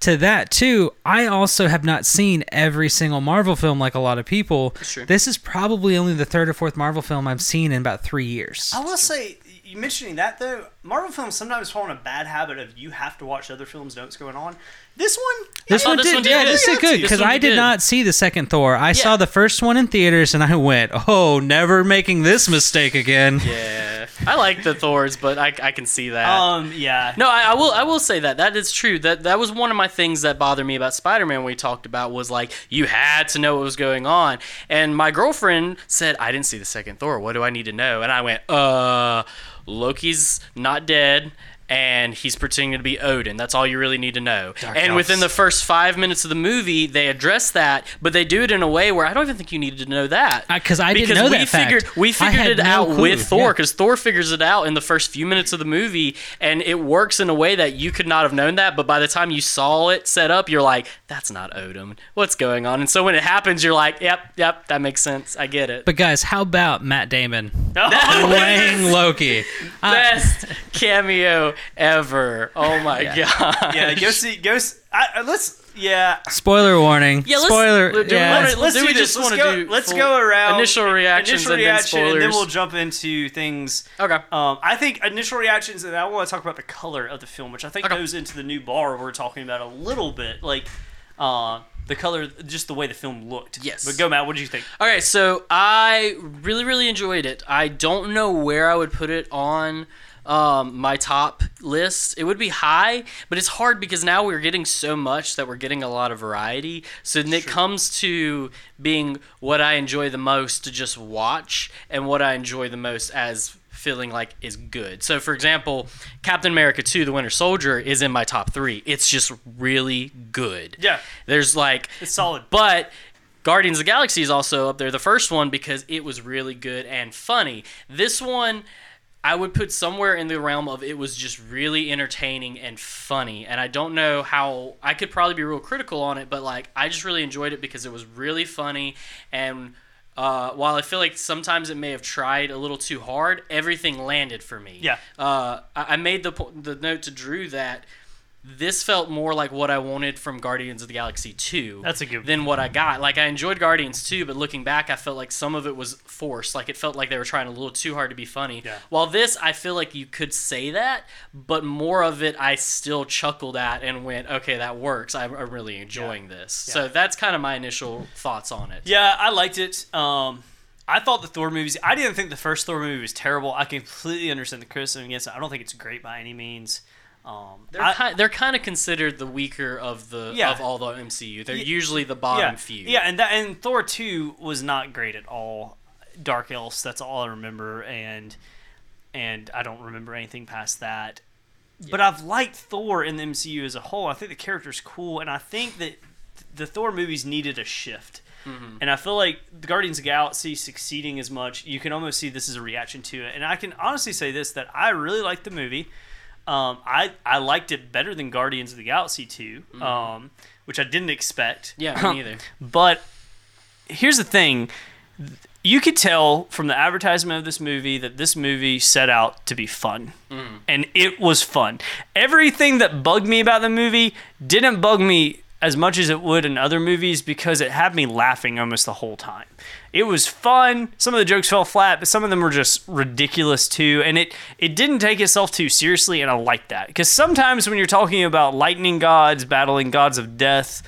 to that too, I also have not seen every single Marvel film like a lot of people. true. This is probably only the third or fourth Marvel film I've seen in about three years. I will say, you mentioning that though, Marvel films sometimes fall in a bad habit of you have to watch other films, know what's going on. This one, This one this did, one did yeah, good. this Yeah, did good because I did did not see the second Thor. I saw the first one in theaters and I went, "Oh, never making this mistake again." yeah. I like the Thors, but I, I can see that. um, yeah, No, I, I will. I will say that that is true. That that was one of my things that bothered me about Spider-Man. We talked about was like you had to know what was going on, and my girlfriend said I didn't see the second Thor. What do I need to know? And I went, uh, Loki's not dead. And he's pretending to be Odin. That's all you really need to know. and elves. within the first five minutes of the movie, they address that, but they do it in a way where I don't even think you needed to know that. Uh, 'cause I didn't because know we that fact. figured we figured it no out clue. with Thor Yeah. because Thor figures it out in the first few minutes of the movie, and it works in a way that you could not have known that. But by the time you saw it set up, you're like, "That's not Odin. What's going on?" And so when it happens, you're like, "Yep, yep, that makes sense. I get it." But guys, how about Matt Damon Oh, [LAUGHS] playing Loki? Uh, Best cameo ever. Oh my god. yeah. Go see, go. s I I let's, yeah. spoiler warning. Yeah, let's- spoiler. do we yeah. Let's, let's do do we this. just Let's wanna go. do Let's go around initial reactions initial and then reaction, and then we'll jump into things. Okay. Um, I think initial reactions, and I want to talk about the color of the film, which I think Okay. goes into the new bar we're talking about a little bit, like uh, the color, just the way the film looked. Yes. But go, Matt. What did you think? Okay, so I really, really enjoyed it. I don't know where I would put it on um, my top list. It would be high, but it's hard because now we're getting so much that we're getting a lot of variety. So then it comes to being what I enjoy the most to just watch and what I enjoy the most as feeling like is good. So for example, Captain America 2 The Winter Soldier is in my top 3. It's just really good. Yeah. There's like It's solid. but Guardians of the Galaxy is also up there, the first one, because it was really good and funny. This one, I would put somewhere in the realm of it was just really entertaining and funny. And I don't know how I could probably be real critical on it, but like I just really enjoyed it because it was really funny. And uh, while I feel like sometimes it may have tried a little too hard, everything landed for me. Yeah. Uh, I I made the po- the note to Drew that this felt more like what I wanted from Guardians of the Galaxy 2 That's a good- than what I got. Like I enjoyed Guardians 2, but looking back, I felt like some of it was forced. Like it felt like they were trying a little too hard to be funny. Yeah. While this, I feel like you could say that, but more of it I still chuckled at and went, okay, that works. I'm, I'm really enjoying this. So that's kind of my initial thoughts on it. Yeah, I liked it. Um, I thought the Thor movies. I didn't think the first Thor movie was terrible. I completely understand the criticism against it. I don't think it's great by any means. Um, They're, I- kind, they're kind of considered the weaker of the Yeah. of all the MCU. They're Ye- usually the bottom yeah, few. Yeah, and that and Thor two was not great at all. Dark Elves, that's all I remember, and and I don't remember anything past that. But I've liked Thor in the MCU as a whole. I think the character's cool, and I think that the Thor movies needed a shift. Mm-hmm. And I feel like the Guardians of the Galaxy succeeding as much, you can almost see this as a reaction to it. And I can honestly say this that I really liked the movie. Um, I I liked it better than Guardians of the Galaxy 2, um, which I didn't expect. Mm-hmm. Yeah, me [LAUGHS] neither. But here's the thing you could tell from the advertisement of this movie that this movie set out to be fun. And it was fun. Everything that bugged me about the movie didn't bug me as much as it would in other movies because it had me laughing almost the whole time. It was fun. Some of the jokes fell flat, but some of them were just ridiculous too. And it it didn't take itself too seriously, and I like that because sometimes when you're talking about lightning gods battling gods of death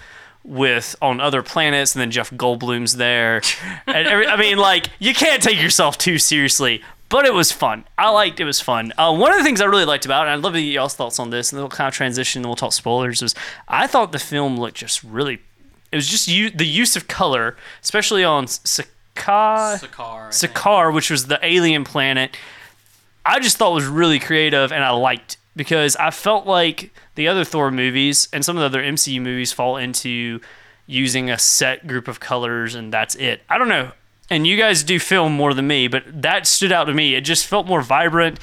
with on other planets, and then Jeff Goldblum's there, [LAUGHS] and every, I mean, like you can't take yourself too seriously. But it was fun. I liked it was fun. Uh, one of the things I really liked about it, and I'd love to get y'all's thoughts on this, and then we'll kind of transition and we'll talk spoilers, was I thought the film looked just really it was just you, the use of color, especially on. I. Sakaar, which was the alien planet. I just thought was really creative, and I liked because I felt like the other Thor movies and some of the other MCU movies fall into using a set group of colors, and that's it. I don't know. And you guys do film more than me, but that stood out to me. It just felt more vibrant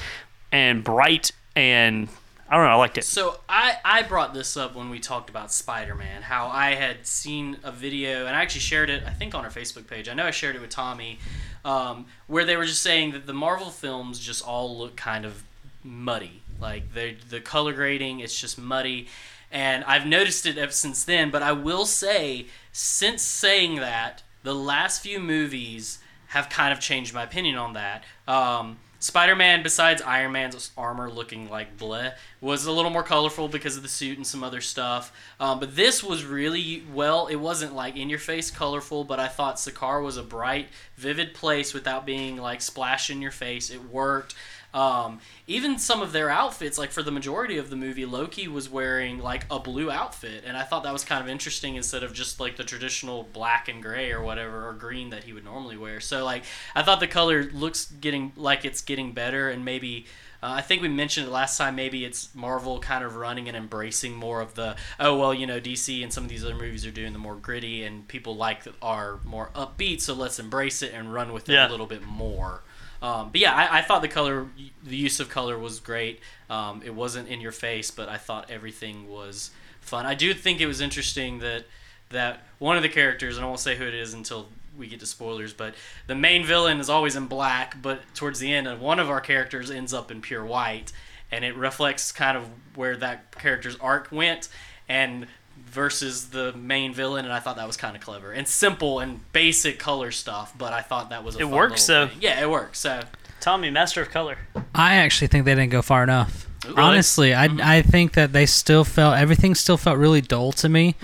and bright, and I don't know. I liked it. So I, I brought this up when we talked about Spider-Man, how I had seen a video, and I actually shared it, I think, on our Facebook page. I know I shared it with Tommy, um, where they were just saying that the Marvel films just all look kind of muddy. Like the the color grading, it's just muddy, and I've noticed it ever since then. But I will say, since saying that, the last few movies have kind of changed my opinion on that. Um, Spider-Man, besides Iron Man's armor looking like bleh, was a little more colorful because of the suit and some other stuff. Um, but this was really well. It wasn't like in your face colorful, but I thought Sakaar was a bright, vivid place without being like splash in your face. It worked. Um, even some of their outfits, like for the majority of the movie, Loki was wearing like a blue outfit, and I thought that was kind of interesting instead of just like the traditional black and gray or whatever or green that he would normally wear. So like I thought the color looks getting like it's getting better, and maybe. Uh, I think we mentioned it last time. Maybe it's Marvel kind of running and embracing more of the oh well, you know DC and some of these other movies are doing the more gritty and people like that are more upbeat. So let's embrace it and run with it Yeah. a little bit more. Um, but yeah, I, I thought the color, the use of color was great. Um, it wasn't in your face, but I thought everything was fun. I do think it was interesting that that one of the characters, and I won't say who it is until we get to spoilers, but the main villain is always in black, but towards the end, one of our characters ends up in pure white, and it reflects kind of where that character's arc went, and versus the main villain, and I thought that was kind of clever and simple and basic color stuff, but I thought that was a It fun works, so thing. Yeah, it works. So Tommy, master of color. I actually think they didn't go far enough. Really? Honestly, I, I think that they still felt everything still felt really dull to me.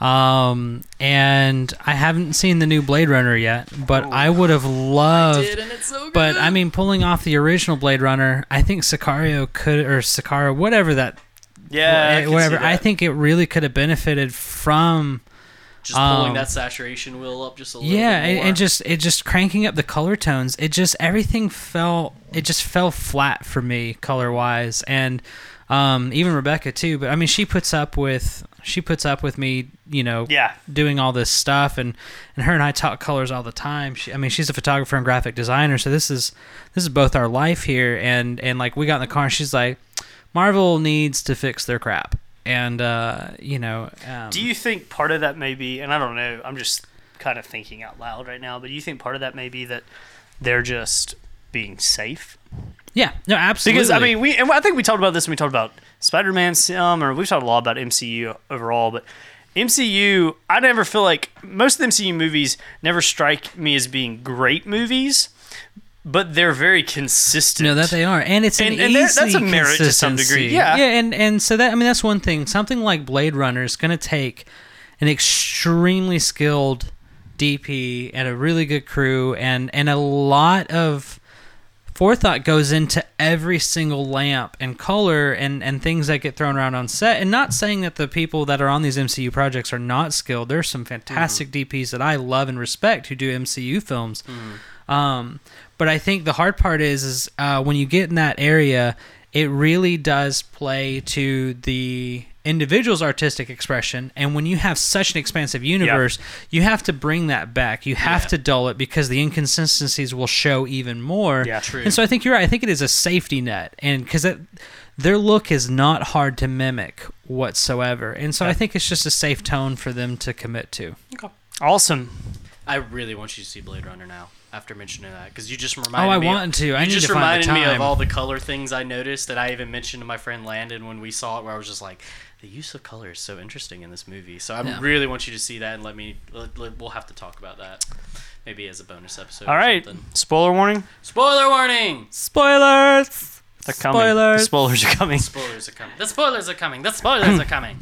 Um, and I haven't seen the new Blade Runner yet, but I would have loved. and it's so good. But I mean, pulling off the original Blade Runner, I think Sicario could or Sicario, whatever that, Yeah, I whatever. I think it really could have benefited from just pulling um, that saturation wheel up just a little yeah, bit and, more. and just it just cranking up the color tones. It just everything fell. It just fell flat for me color wise, and um, even Rebecca too. But I mean, she puts up with she puts up with me. You know, Yeah. doing all this stuff, and and her and I talk colors all the time. She, I mean, she's a photographer and graphic designer, so this is this is both our life here. And and like we got in the car, and she's like, Marvel needs to fix their crap. And uh, you know, um, Do you think part of that may be, and I don't know, I'm just kind of thinking out loud right now, but do you think part of that may be that they're just being safe? Yeah, no, absolutely. Because I mean, we and I think we talked about this when we talked about Spider-Man, some, or we've talked a lot about MCU overall, but MCU, I never feel like most of the MCU movies never strike me as being great movies, but they're very consistent. No, that they are, and it's an And- and there- easy that's a merit to some degree. Yeah. yeah, and and so that I mean that's one thing. Something like Blade Runner is going to take an extremely skilled DP and a really good crew, and and a lot of forethought goes into every single lamp and color and and things that get thrown around on set. And not saying that the people that are on these MCU projects are not skilled. There's some fantastic DPs that I love and respect who do MCU films. Um, but I think the hard part is, is uh, when you get in that area, it really does play to the individual's artistic expression. And when you have such an expansive universe, you have to bring that back. You have Yeah. to dull it because the inconsistencies will show even more. Yeah. True. And so I think you're right. I think it is a safety net, and because their look is not hard to mimic whatsoever. And so I think it's just a safe tone for them to commit to. okay. awesome. I really want you to see Blade Runner now. After mentioning that, because you just reminded me. Oh, I me. want to. I you need just to find the reminded me of all the color things I noticed that I even mentioned to my friend Landon when we saw it. Where I was just like, the use of color is so interesting in this movie. So I Yeah. really want you to see that and let me. Let, let- we'll have to talk about that maybe as a bonus episode. All or right. something. Spoiler warning. Spoiler warning. Spoilers. They're coming. The Spoilers. spoilers are coming. Spoilers are coming. The spoilers are coming. The spoilers are coming.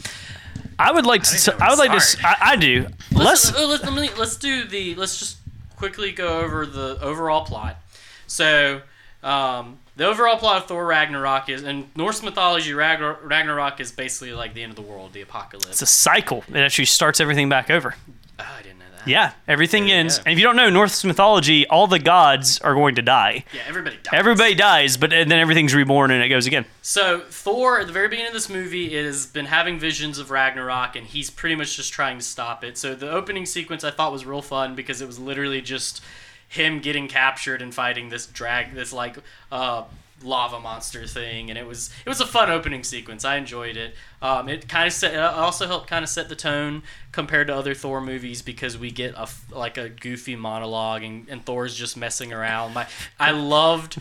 I would like to. didn't I would where like to I, s- I, I do. Let's Let's. uh, let's, let me, let's do the let's just quickly go over the overall plot. So, um, the overall plot of Thor Ragnarok is in Norse mythology. Ragnarok is basically like the end of the world, the apocalypse. It's a cycle. It actually starts everything back over. oh, I didn't. Yeah, everything ends. And if you don't know Norse mythology, all the gods are going to die. Yeah, everybody dies. Everybody dies, but then everything's reborn and it goes again. So Thor, at the very beginning of this movie, has been having visions of Ragnarok, and he's pretty much just trying to stop it. So the opening sequence I thought was real fun because it was literally just him getting captured and fighting this drag, this like uh, lava monster thing, and it was it was a fun opening sequence. I enjoyed it. Um, it kind of set, it also helped kind of set the tone compared to other Thor movies because we get a like a goofy monologue, and, and Thor's just messing around. My, I loved.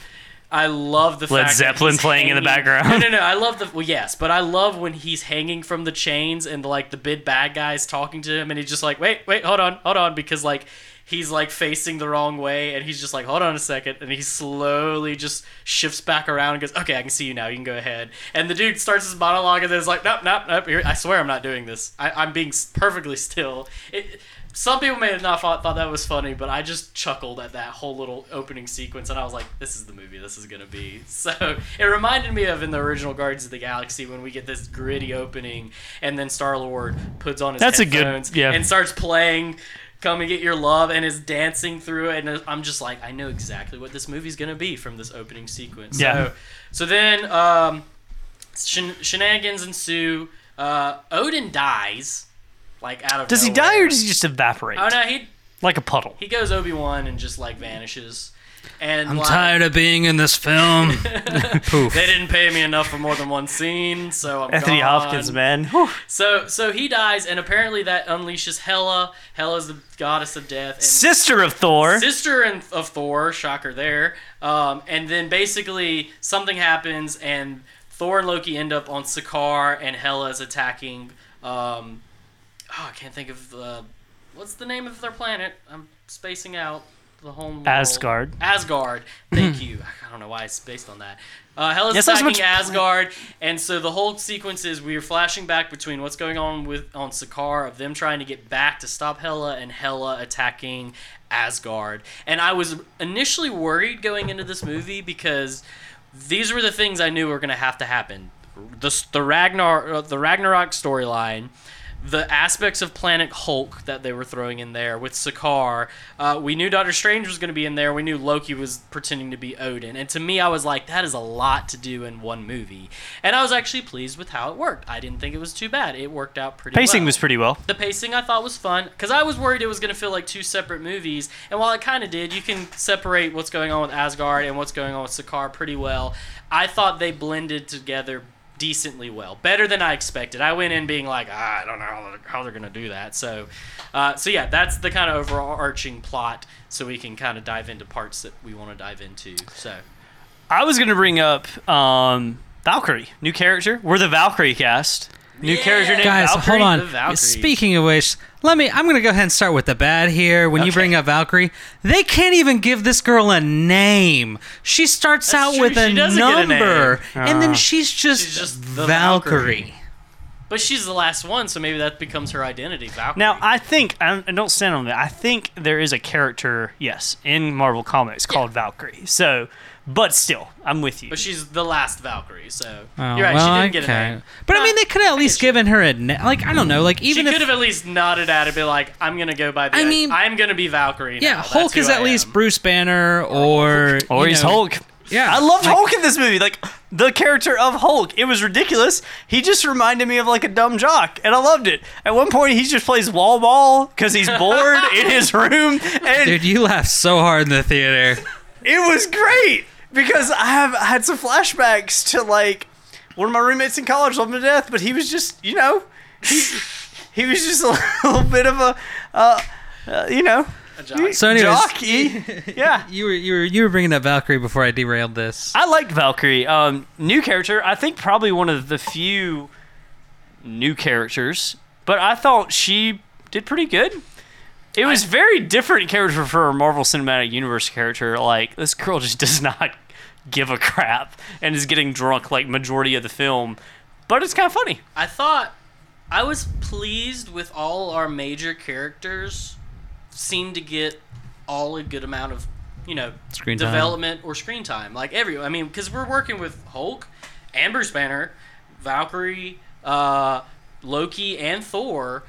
I love the Led fact Zeppelin playing in the background. No, no, no. I love the well, yes, but I love when he's hanging from the chains and like the big bad guys talking to him, and he's just like, wait, wait, hold on, hold on, because like he's like facing the wrong way, and he's just like, hold on a second, and he slowly just shifts back around and goes, okay, I can see you now, you can go ahead. And the dude starts his monologue and then is like, nope, nope, nope. I swear I'm not doing this. I, I'm being perfectly still. It, some people may have not thought, thought that was funny, but I just chuckled at that whole little opening sequence, and I was like, "This is the movie. This is gonna be." [LAUGHS] So it reminded me of in the original Guardians of the Galaxy when we get this gritty opening, and then Star Lord puts on his That's a good- headphones yeah. and starts playing "Come and Get Your Love" and is dancing through it, and I'm just like, I know exactly what this movie's gonna be from this opening sequence. Yeah. So, so then um, shen- shenanigans ensue. Uh, Odin dies, like out of Does he die or does he just evaporate? Oh no, he Like a puddle. he goes Obi Wan and just like vanishes. And I'm like, tired of being in this film. [LAUGHS] Poof. They didn't pay me enough for more than one scene, so I'm Anthony gone. Hopkins, man. Whew. So so he dies, and apparently that unleashes Hela. Hela's the goddess of death. And Sister of Thor. sister in, of Thor, shocker there. Um, and then basically something happens, and Thor and Loki end up on Sakaar, and Hela is attacking. Um, oh, I can't think of the what's the name of their planet. I'm spacing out the home. world. Asgard. Asgard. Thank you. I don't know why it's based on that. Uh, Hela's Yes, attacking much- Asgard, and so the whole sequence is we are flashing back between what's going on with on Sakaar of them trying to get back to stop Hela and Hela attacking Asgard. And I was initially worried going into this movie because these were the things I knew were going to have to happen. The the Ragnar uh, the Ragnarok storyline the aspects of Planet Hulk that they were throwing in there with Sakaar. Uh, we knew Doctor Strange was going to be in there. We knew Loki was pretending to be Odin. And to me, I was like, that is a lot to do in one movie. And I was actually pleased with how it worked. I didn't think it was too bad. It worked out pretty Pacing well. was pretty well. The pacing I thought was fun because I was worried it was going to feel like two separate movies. And while it kind of did, you can separate what's going on with Asgard and what's going on with Sakaar pretty well. I thought they blended together decently well, better than I expected. I went in being like, ah, I don't know how they're, how they're going to do that. So, uh, so yeah, that's the kind of overarching plot. So we can kind of dive into parts that we want to dive into. So. I was going to bring up um, Valkyrie, new character. We're the Valkyrie cast. New Yeah. character named Guys, Valkyrie. hold on. Speaking of which, let me. I'm gonna go ahead and start with the bad here. When you bring up Valkyrie, they can't even give this girl a name. She starts That's out true, with a she doesn't a number, name. and then Ah. she's just, She's just the Valkyrie. Valkyrie. But she's the last one, so maybe that becomes her identity. Valkyrie. Now, I think, I I don't stand on that. I think there is a character, yes, in Marvel Comics called Valkyrie. So, but still, I'm with you. But she's the last Valkyrie, so Oh, you're right. well, she didn't get a name. But I mean, they could have at least given her a name. Like I don't know. Like even She even could have at least nodded at it, be like, "I'm gonna go by the. I mean- I'm gonna be Valkyrie." yeah, now. That's Hulk who is I at least am. Bruce Banner or or he's know- Hulk. Yeah, I loved like- Hulk in this movie. Like the character of Hulk, it was ridiculous. He just reminded me of like a dumb jock, and I loved it. At one point, he just plays wall ball because he's bored [LAUGHS] in his room, and Dude, you laughed so hard in the theater. it was great because I have I had some flashbacks to like one of my roommates in college, loved him to death, but he was just you know he, he was just a [LAUGHS] little bit of a uh, uh, you know A jock. So anyways, jockey. [LAUGHS] yeah. you were you were you were bringing up Valkyrie before I derailed this. I liked Valkyrie. Um, new character. I think probably one of the few new characters, but I thought she did pretty good. It was very different character for a Marvel Cinematic Universe character. Like this girl just [LAUGHS] does not give a crap and is getting drunk like majority of the film, but it's kind of funny. I thought I was pleased with all our major characters seemed to get all a good amount of, you know, Screen time. development or screen time. Like every, I mean, because we're working with Hulk and Bruce Banner, Valkyrie, uh, Loki, and Thor.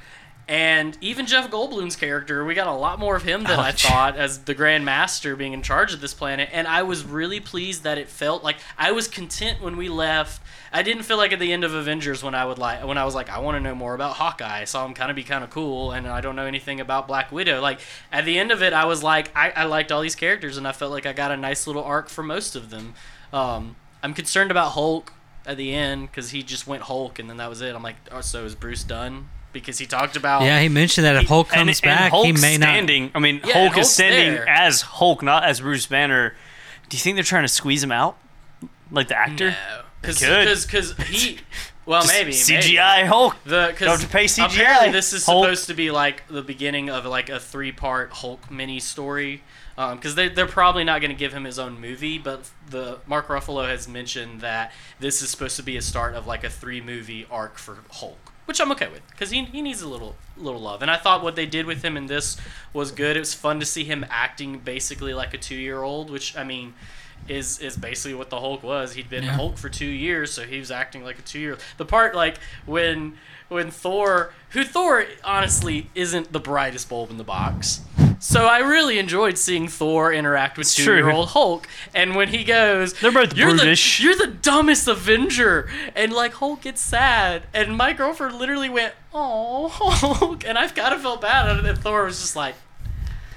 And even Jeff Goldblum's character, we got a lot more of him than I thought as the Grand Master being in charge of this planet. And I was really pleased that it felt like I was content when we left. I didn't feel like at the end of Avengers when I would like when I was like I want to know more about Hawkeye. I saw him kind of be kind of cool, and I don't know anything about Black Widow. Like at the end of it, I was like I, I liked all these characters, and I felt like I got a nice little arc for most of them. Um, I'm concerned about Hulk at the end because he just went Hulk, and then that was it. I'm like, oh, so is Bruce done? Because he talked about Yeah, he mentioned that if Hulk And- comes and, back, Hulk's he may not. standing. I mean, Yeah, Hulk is standing there. as Hulk, not as Bruce Banner. Do you think they're trying to squeeze him out, like the actor? because because he well maybe CGI maybe. Hulk. The Don't have to pay CGI. apparently this is Hulk. supposed to be like the beginning of like a three part Hulk mini story. Um, because they they're probably not going to give him his own movie, but the Mark Ruffalo has mentioned that this is supposed to be a start of like a three movie arc for Hulk, which I'm okay with because he, he needs a little little love. And I thought what they did with him in this was good. It was fun to see him acting basically like a two year old, which I mean is is basically what the Hulk was. He'd been Yeah. Hulk for two years, so he was acting like a two year old. The part like when when Thor, who Thor honestly isn't the brightest bulb in the box. So I really enjoyed seeing Thor interact with two year old Hulk, and when he goes, They're both you're brutish." The, you're the dumbest Avenger, and like Hulk gets sad, and my girlfriend literally went, "Oh, [LAUGHS] Hulk," and I've kind of felt bad, and Thor was just like.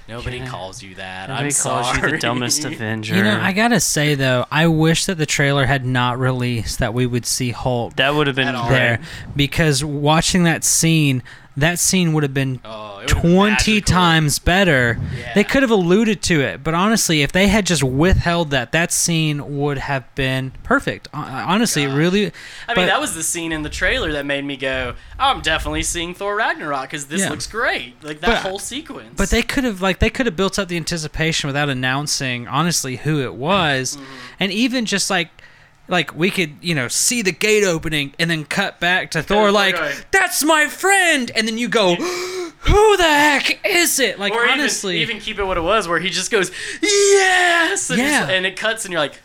Nobody Yeah. calls you that. Nobody I'm calls sorry. you the dumbest [LAUGHS] Avenger. You know, I gotta say though, I wish that the trailer had not released that we would see Hulk that would have been At all. there, because watching that scene, that scene would have been Oh, it would've been twenty magical. times better. Yeah. They could have alluded to it, but honestly, if they had just withheld that, that scene would have been perfect. Hon- Honestly, it really. I mean, that was the scene in the trailer that made me go, oh, "I'm definitely seeing Thor Ragnarok because this Yeah. looks great." Like that But- whole sequence. But they could have like they could have built up the anticipation without announcing honestly who it was, Mm-hmm. and even just like like we could you know see the gate opening and then cut back to Thor Thor like going- that's my friend, and then you go [GASPS] who the heck is it? Like or honestly, even, even keep it what it was, where he just goes, "Yes," and, Yeah. and it cuts, and you're like,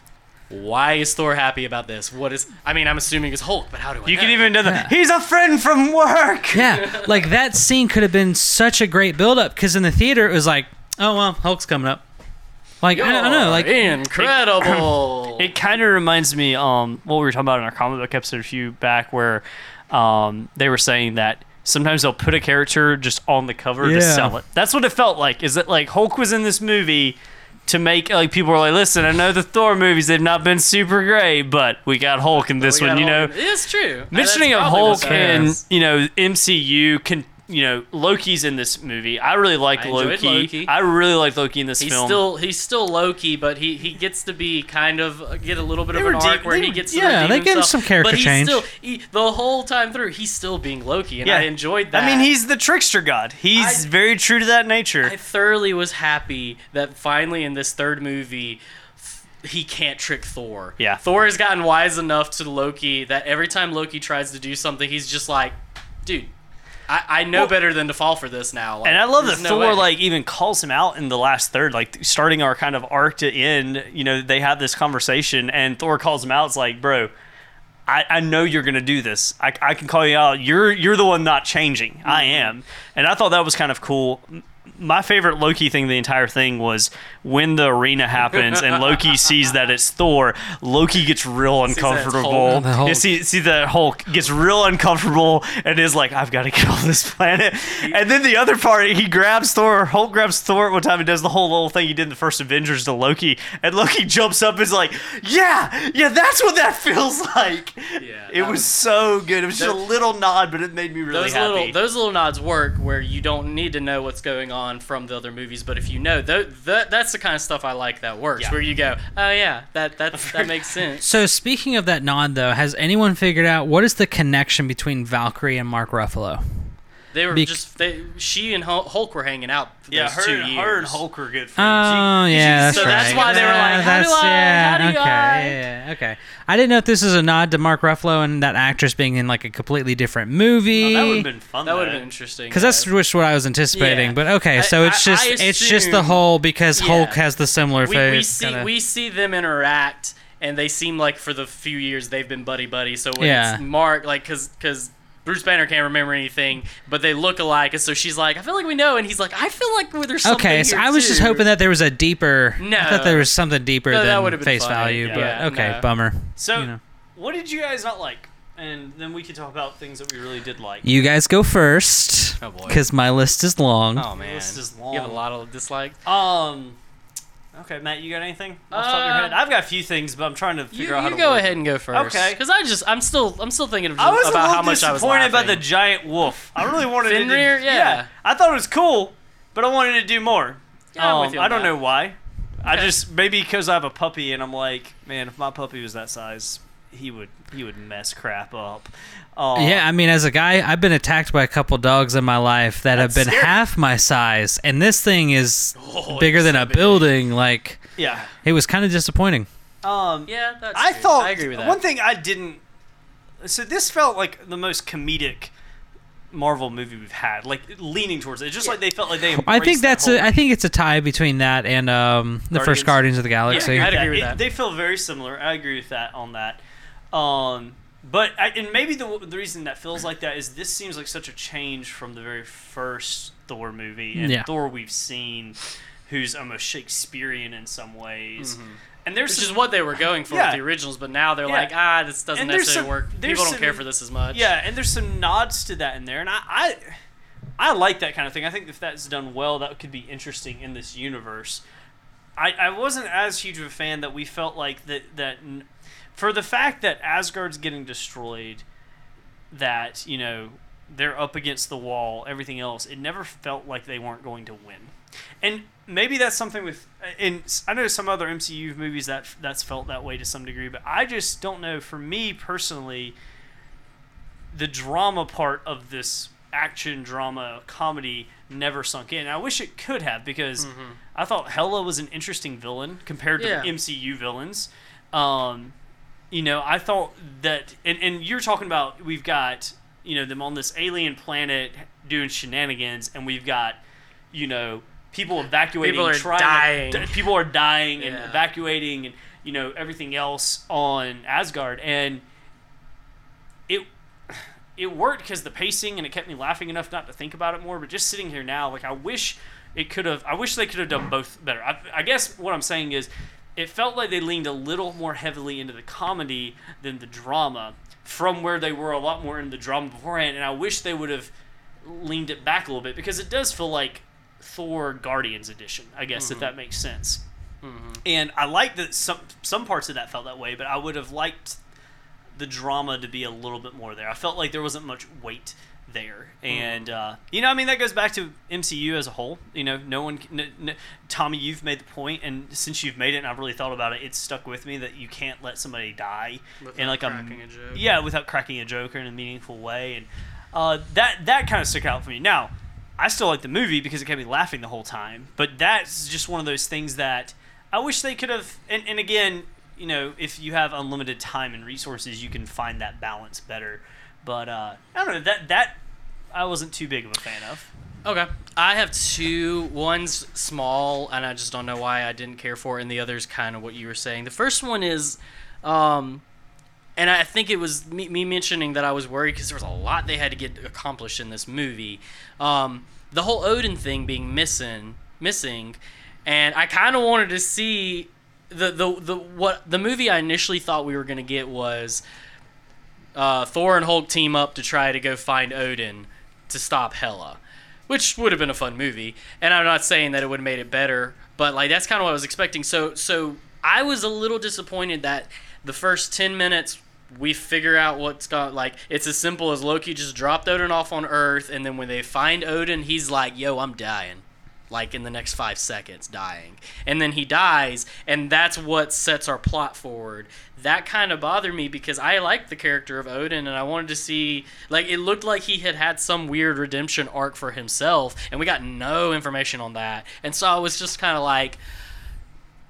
"Why is Thor happy about this? What is? I mean, I'm assuming it's Hulk, but how do I? You know? could even do the. Yeah. He's a friend from work. yeah, like that scene could have been such a great build up because in the theater it was like oh well Hulk's coming up, like I, don't know You're like incredible. It kind of reminds me um what we were talking about in our comic book episode a few back where um they were saying that sometimes they'll put a character just on the cover to sell it. That's what it felt like. Is that like Hulk was in this movie to make like people were like, listen, I know the Thor movies they've not been super great, but we got Hulk in this one. got You know, it's true. mentioning a Hulk what's happening. and you know MCU can. You know Loki's in this movie. I really like I Loki. Loki. I really like Loki in this He's film. still he's still Loki, but he, he gets to be kind of uh, get a little bit They of an redeem- arc where they- he gets to yeah, they give him himself, some character but he's change. Still, he, the whole time through, he's still being Loki, and Yeah. I enjoyed that. I mean, he's the trickster god. He's I- very true to that nature. I thoroughly was happy that finally in this third movie. He can't trick Thor. Yeah. Thor has gotten wise enough to Loki that every time Loki tries to do something, he's just like, dude, I, I know Well- better than to fall for this now. Like, and I love that no Thor way. like even calls him out in the last third, like starting our kind of arc to end. You know, they have this conversation, and Thor calls him out. It's like, bro, I, I know you're gonna do this. I, I can call you out. You're you're the one not changing. I Mm-hmm. am, and I thought that was kind of cool. M- My favorite Loki thing, the entire thing, was when the arena happens and Loki [LAUGHS] sees that it's Thor. Loki gets real Sees that it's Hulk. uncomfortable. The You see, see that Hulk gets real uncomfortable and is like, "I've got to get off this planet." [LAUGHS] And then the other part, he grabs Thor. Hulk grabs Thor at one time and does the whole little thing he did in the first Avengers to Loki. And Loki jumps up and is like, "Yeah, yeah, that's what that feels [LAUGHS] like." Yeah, it was, was- so good. It was just a little nod, but it made me really those happy. little those little nods work where you don't need to know what's going on on from the other movies. But if you know, th- th- that's the kind of stuff I like that works. Yeah. Where you go, oh yeah, that that's, [LAUGHS] that makes sense. So speaking of that nod, though, has anyone figured out what is the connection between Valkyrie and Mark Ruffalo? They were Bec- just they. She and Hulk were hanging out. For Yeah, those her, two and- years. her and Hulk are good friends. Oh You- you yeah, should that's So right. that's why they were like, Yeah, how do that's- I- yeah, how do okay, I- yeah, yeah, okay. I didn't know if this is a nod to Mark Ruffalo and that actress being in like a completely different movie. Oh, that would have been fun. That would have been interesting. Because that's yeah. just what I was anticipating. Yeah. But okay, I- so it's just I it's just the assume- whole because Yeah. Hulk has the similar we, face. we see kinda- we see them interact and they seem like for the few years they've been buddy buddy so when Yeah. it's mark like because because bruce banner can't remember anything but they look alike and so she's like i feel like we know and he's like i feel like there's something Okay, so here, I was just hoping that there was a deeper. No, I thought there was something deeper No, than would've face funny, value. yeah. But Yeah, okay, no. bummer. So, You know. what did you guys not like? And then we can talk about things that we really did like. You guys go first. Oh, boy. Because my list is long. oh man list is long. you have a lot of dislike Um. Okay, Matt, you got anything off the top of your Uh, head? I've got a few things, but I'm trying to figure you, out how you to go ahead it. and go first Okay. because i just i'm still i'm still thinking of I was a about little how much i was disappointed by the laughing. giant wolf. I really wanted. To, Yeah. I thought it was cool, but I wanted to do more. Yeah, I'm Um, with you on I don't that. know why. I Okay. just maybe because I have a puppy and I'm like, man, if my puppy was that size, he would he would mess crap up. Yeah, I mean, as a guy, I've been attacked by a couple dogs in my life that have been scary. half my size, and this thing is Oh, bigger than so a big. building. Like, yeah. it was kind of disappointing. Um, yeah that's I true. thought i agree with that one thing I didn't. So this felt like the most comedic Marvel movie we've had, like leaning towards it. Just like they felt like they. I embraced think that that's whole- a, I think it's a tie between that and um, the first Guardians? Guardians of the Galaxy. Yeah, I'd agree with It- that. They feel very similar. I agree with that on that. Um, but I, and maybe the the reason that feels like that is this seems like such a change from the very first Thor movie and Yeah. Thor we've seen, who's almost Shakespearean in some ways. And there's Which is what they were going for Yeah. with the originals, but now they're Yeah. like, ah, this doesn't And necessarily some- work. there's People don't care for this as much. Yeah, and there's some nods to that in there, and I, I, I like that kind of thing. I think if that's done well, that could be interesting in this universe. I, I wasn't as huge of a fan that we felt like that that n- for the fact that Asgard's getting destroyed, that you know they're up against the wall, everything else, it never felt like they weren't going to win. And maybe that's something with in I know some other MCU movies that that's felt that way to some degree, but I just don't know. For me personally, the drama part of this action drama comedy never sunk in. I wish it could have because I thought Hela was an interesting villain compared to Yeah. MCU villains. Um, you know, I thought that, and, and you're talking about we've got you know them on this alien planet doing shenanigans, and we've got you know people evacuating, People are trying dying. To, people are dying and Yeah. evacuating, and you know everything else on Asgard, and it it worked because the pacing and it kept me laughing enough not to think about it more. But just sitting here now, like I wish it could have. I wish they could have done both better. I, I guess what I'm saying is, it felt like they leaned a little more heavily into the comedy than the drama, from where they were a lot more in the drama beforehand. And I wish they would have leaned it back a little bit because it does feel like Thor Guardians edition. I guess if mm-hmm. that makes sense. Mm-hmm. And I like that some some parts of that felt that way, but I would have liked the drama to be a little bit more there. I felt like there wasn't much weight there, and uh, you know, I mean, that goes back to MCU as a whole. You know, no one, n- n- Tommy, you've made the point, and since you've made it, and I've really thought about it, it's stuck with me that you can't let somebody die in Without like cracking a, a joke. yeah, without cracking a joke or in a meaningful way, and uh, that that kind of stuck out for me. Now, I still like the movie because it kept me laughing the whole time, but that's just one of those things that I wish they could have. And, and again, you know, if you have unlimited time and resources, you can find that balance better. But uh, I don't know that that I wasn't too big of a fan of. Okay. I have two. One's small, and I just don't know why I didn't care for it, and the other's kind of what you were saying. The first one is, um, and I think it was me, me mentioning that I was worried because there was a lot they had to get accomplished in this movie. Um, the whole Odin thing being missing, missing, and I kind of wanted to see the, the the what the movie I initially thought we were gonna get was uh, Thor and Hulk team up to try to go find Odin to stop Hela, which would have been a fun movie. And I'm not saying that it would have made it better, but like that's kind of what I was expecting. So so I was a little disappointed that the first ten minutes we figure out what's got like it's as simple as Loki just dropped Odin off on Earth, and then when they find Odin, he's like, "Yo, I'm dying." Like in the next five seconds dying. And then he dies and that's what sets our plot forward. That kind of bothered me because i liked the character of odin and i wanted to see like it looked like he had had some weird redemption arc for himself and we got no information on that. And so i was just kind of like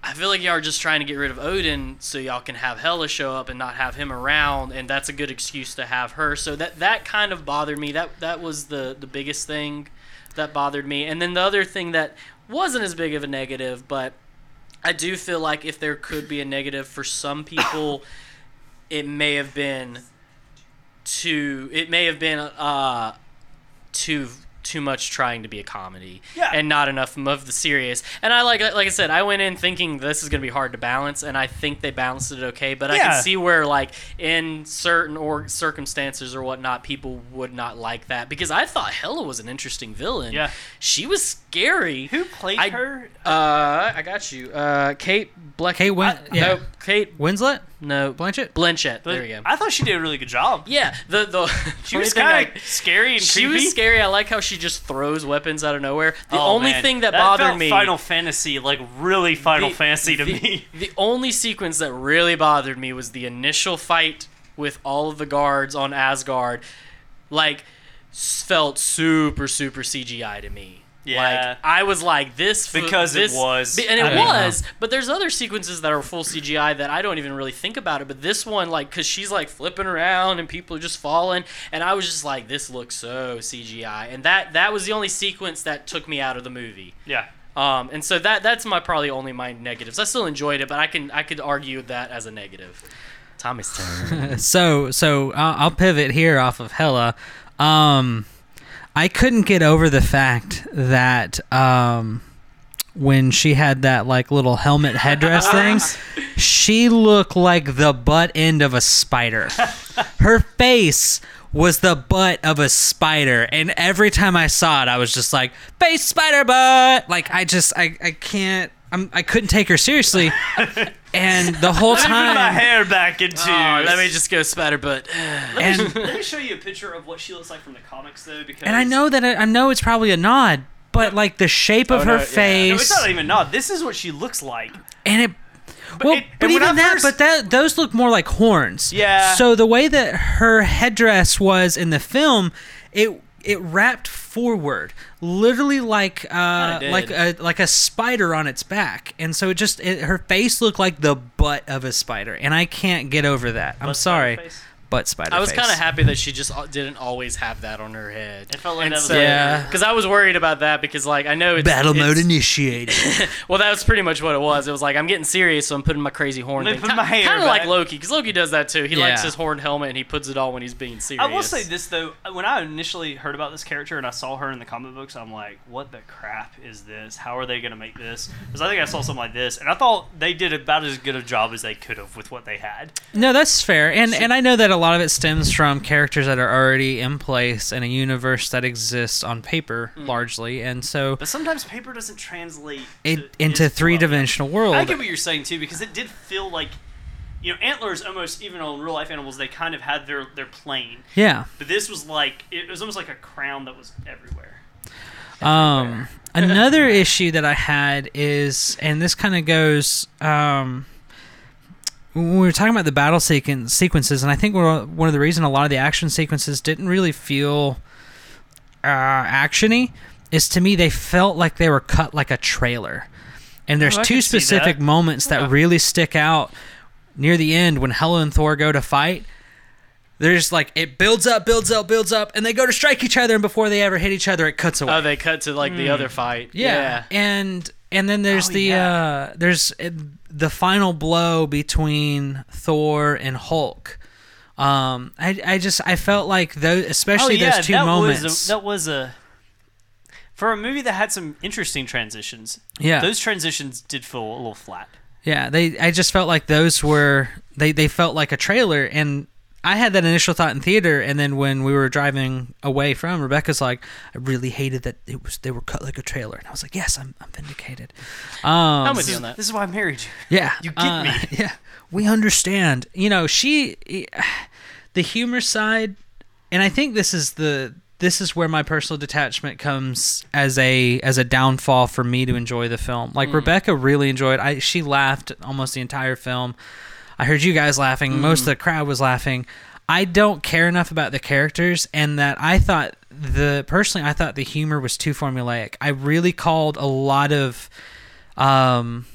I feel like y'all are just trying to get rid of Odin so y'all can have Hela show up and not have him around, and that's a good excuse to have her. So that that kind of bothered me. That that was the the biggest thing that bothered me. And then the other thing that wasn't as big of a negative, but I do feel like if there could be a negative for some people, [COUGHS] it may have been too. It may have been uh too too much trying to be a comedy Yeah. and not enough of the serious. And I like like I said, I went in thinking this is going to be hard to balance, and I think they balanced it okay. But I can see where like in certain or circumstances or whatnot, people would not like that because I thought Hela was an interesting villain. Yeah. she was scary. Who played I- her? Uh, I got you. Uh, Kate Black. Kate Win- I- yeah. No, Kate. Winslet, No, Blanchett. Blanchett. But there we go. I thought she did a really good job. yeah, the the [LAUGHS] She funny was thing kind I- of scary and she creepy. was scary. I like how she just throws weapons out of nowhere. The Oh, only man. thing that, bothered felt me. Final Fantasy, like really Final the- Fantasy to the, me. [LAUGHS] The only sequence that really bothered me was the initial fight with all of the guards on Asgard. Like, s- felt super super CGI to me. Yeah. Like I was like this f- Because it was. and it I don't was. But there's other sequences that are full CGI that I don't even really think about it. But this one, like, cause she's like flipping around and people are just falling, and I was just like, this looks so CGI, and that that was the only sequence that took me out of the movie. Yeah. Um, and so that that's my probably only my negatives. I still enjoyed it, but I can I could argue that as a negative. Tommy's turn. [LAUGHS] So so I'll, I'll pivot here off of Hela. Um, I couldn't get over the fact that um, when she had that like little helmet headdress [LAUGHS] thing, she looked like the butt end of a spider. Her face was the butt of a spider, and every time I saw it, I was just like, "Face spider butt!" Like I just I I can't. I'm, I couldn't take her seriously, and the whole Put my hair back into. oh, let me just go spatter butt. [SIGHS] and [SIGHS] Let me show you a picture of what she looks like from the comics, though, because And I know that I, I know it's probably a nod, but like the shape of Oh, her no, yeah. No, face it's not even not. This is what she looks like. and it well, it- but even that, first- but that those look more like horns. Yeah. So the way that her headdress was in the film, it it wrapped forward, literally like uh like a like a spider on its back, and so it just it, her face looked like the butt of a spider, and I can't get over that. I'm sorry, face. Butt spider. I was kind of happy that she just didn't always have that on her head. It felt like And that was so- like- Yeah. Because I was worried about that because like I know it's Battle it's- mode initiated. [LAUGHS] Well, that was pretty much what it was. It was like I'm getting serious, so I'm putting my crazy horn. Let me thing. put my hair Kind of like. Loki, because Loki does that too. He likes his horned helmet and he puts it on when he's being serious. I will say this though, when I initially heard about this character and I saw her in the comic books, I'm like, "What the crap is this? How are they gonna make this?" Because I think I saw something like this, and I thought they did about as good a job as they could have with what they had. No, that's fair, and and I know that a lot of it stems from characters that are already in place in a universe that exists on paper Mm. largely, and so But sometimes paper doesn't translate it to into three world. dimensional world. I get what you're saying too, because it did feel like, you know, antlers almost even on real life animals, they kind of had their their plane, yeah. but this was like it was almost like a crown that was everywhere. Um, [LAUGHS] another issue that I had is, and this kind of goes. Um, when we were talking about the battle sequen- sequences, and I think one of the reason a lot of the action sequences didn't really feel uh, actiony is to me they felt like they were cut like a trailer. And there's Oh, two specific that. moments that Yeah. really stick out near the end when Hela and Thor go to fight. There's like it builds up, builds up, builds up, and they go to strike each other, and before they ever hit each other, it cuts away. Oh, they cut to like the other fight. Yeah. and and then there's Oh, the yeah. uh there's uh, the final blow between Thor and Hulk. Um, I I just I felt like those, especially those two that moments. Was a, that was a for a movie that had some interesting transitions. yeah, Those transitions did feel a little flat. yeah. They I just felt like those were they they felt like a trailer, and I had that initial thought in theater, and then when we were driving away from, Rebecca's like, I really hated that it was they were cut like a trailer, and I was like, yes, I'm I'm vindicated. Um, I'm with you on that. this is why I married you. Yeah, [LAUGHS] You get uh, me. [LAUGHS] Yeah, we understand. You know, she, [SIGHS] the humor side, and I think this is the this is where my personal detachment comes as a as a downfall for me to enjoy the film. Like Rebecca really enjoyed. I she laughed almost the entire film. I heard you guys laughing. Most of the crowd was laughing. I don't care enough about the characters, and that I thought the personally I thought the humor was too formulaic. I really called a lot of um,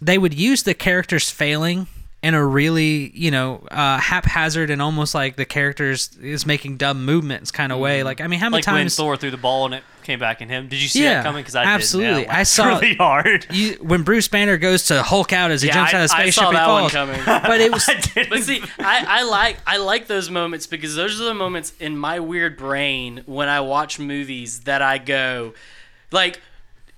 they would use the characters failing in a really you know uh, haphazard and almost like the characters is making dumb movements kind of way. Like I mean, how many Like when times? Thor threw the ball and it came back in him. Did you see Yeah, that coming? Because I absolutely. Didn't. Yeah, I [LAUGHS] saw- really hard. [LAUGHS] you, when Bruce Banner goes to Hulk out as he Yeah, jumps I- out of the I spaceship, saw that one coming. [LAUGHS] But it was I didn't. But see, I, I like I like those moments because those are the moments in my weird brain when I watch movies that I go, like,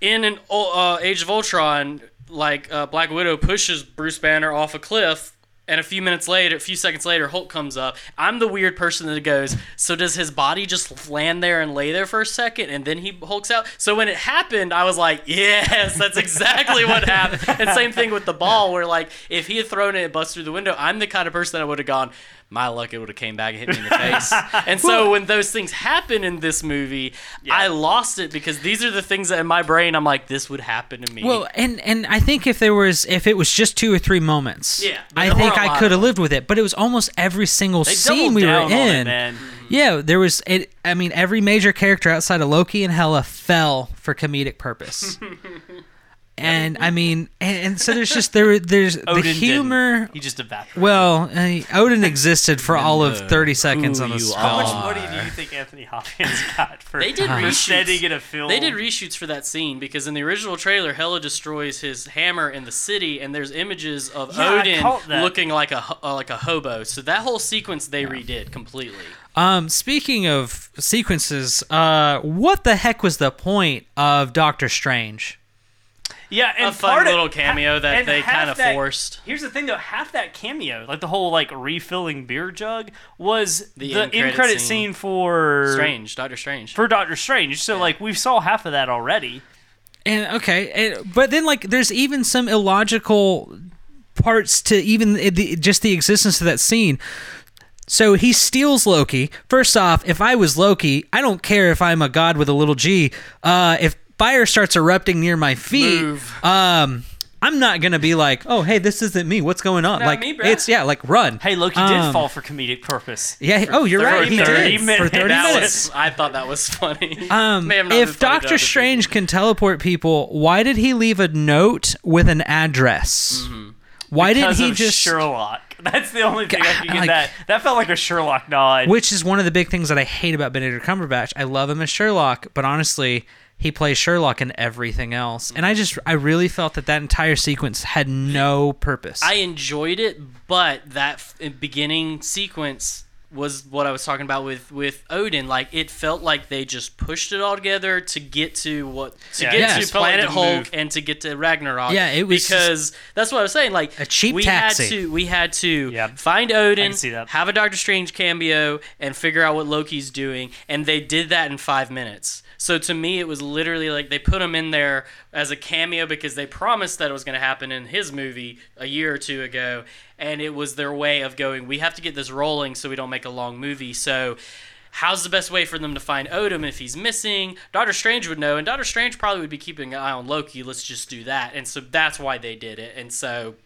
in an uh, Age of Ultron, like uh, Black Widow pushes Bruce Banner off a cliff. And a few minutes later, a few seconds later, Hulk comes up. I'm the weird person that goes, so does his body just land there and lay there for a second and then he hulks out? So when it happened, I was like, yes, that's exactly what happened. And same thing with the ball, where like if he had thrown it and bust through the window, I'm the kind of person that would have gone, my luck, it would have came back and hit me in the [LAUGHS] face. and so when those things happen in this movie, I lost it because these are the things that in my brain I'm like, this would happen to me. Well, and and I think if there was if it was just two or three moments, Yeah, I think were a I lot could have lived with it. But it was almost every single They scene doubled we were down on it, in. man. Yeah, there was. It, I mean, every major character outside of Loki and Hela fell for comedic purpose. [LAUGHS] and I mean, and, and so there's just there. There's Odin the didn't. humor. He just evaporated. Well, uh, Odin existed for all of 30 seconds on the you spot. How much money do you think Anthony Hopkins [LAUGHS] got for, They did for reshoots. setting in a film? They did reshoots for that scene because in the original trailer, Hela destroys his hammer in the city, and there's images of Yeah, Odin looking like a uh, like a hobo. So that whole sequence they redid completely. Um, speaking of sequences, uh, what the heck was the point of Doctor Strange? Yeah, and A fun part of- little cameo that they kind of forced. Here's the thing, though: half that cameo, like the whole like refilling beer jug, was The the, end-credit credit scene. scene for Strange, Doctor Strange. for Doctor Strange. So like we saw half of that already. And okay, and, but then like there's even some illogical parts to even the, just the existence of that scene. So he steals Loki. First off, if I was Loki, I don't care if I'm a god with a little g. Uh, if fire starts erupting near my feet, Move. um, I'm not gonna be like, oh hey, this isn't me. What's going on? Not like me, bruh. it's yeah, like run. Hey, Loki Um, did fall for comedic purpose. Yeah. he- oh, you're right. 30 He did 30 for 30 that minutes. was I thought that was funny. Um, May have not been if funny Doctor other Strange can teleport people, why did he leave a note with an address? Why because did he of just? Sherlock? [LAUGHS] That's the only thing I can get. Like- that that felt like a Sherlock nod. Which is one of the big things that I hate about Benedict Cumberbatch. I love him as Sherlock, but honestly, he plays Sherlock in everything else, and I just, I really felt that that entire sequence had no purpose. I enjoyed it, but that beginning sequence was what I was talking about with with Odin. Like it felt like they just pushed it all together to get to what to Yeah, get yeah, to it felt like Planet Hulk move. and to get to Ragnarok. Yeah, it was because that's what I was saying. Like A cheap we taxi. had to we had to Yeah. find Odin, see that. have a Doctor Strange cameo, and figure out what Loki's doing, and they did that in five minutes. So to me, it was literally like they put him in there as a cameo because they promised that it was going to happen in his movie a year or two ago, and it was their way of going. We have to get this rolling so we don't make a long movie. So. How's the best way for them to find Odin if he's missing? Doctor Strange would know, and Doctor Strange probably would be keeping an eye on Loki. Let's just do that, and so that's why they did it. And so,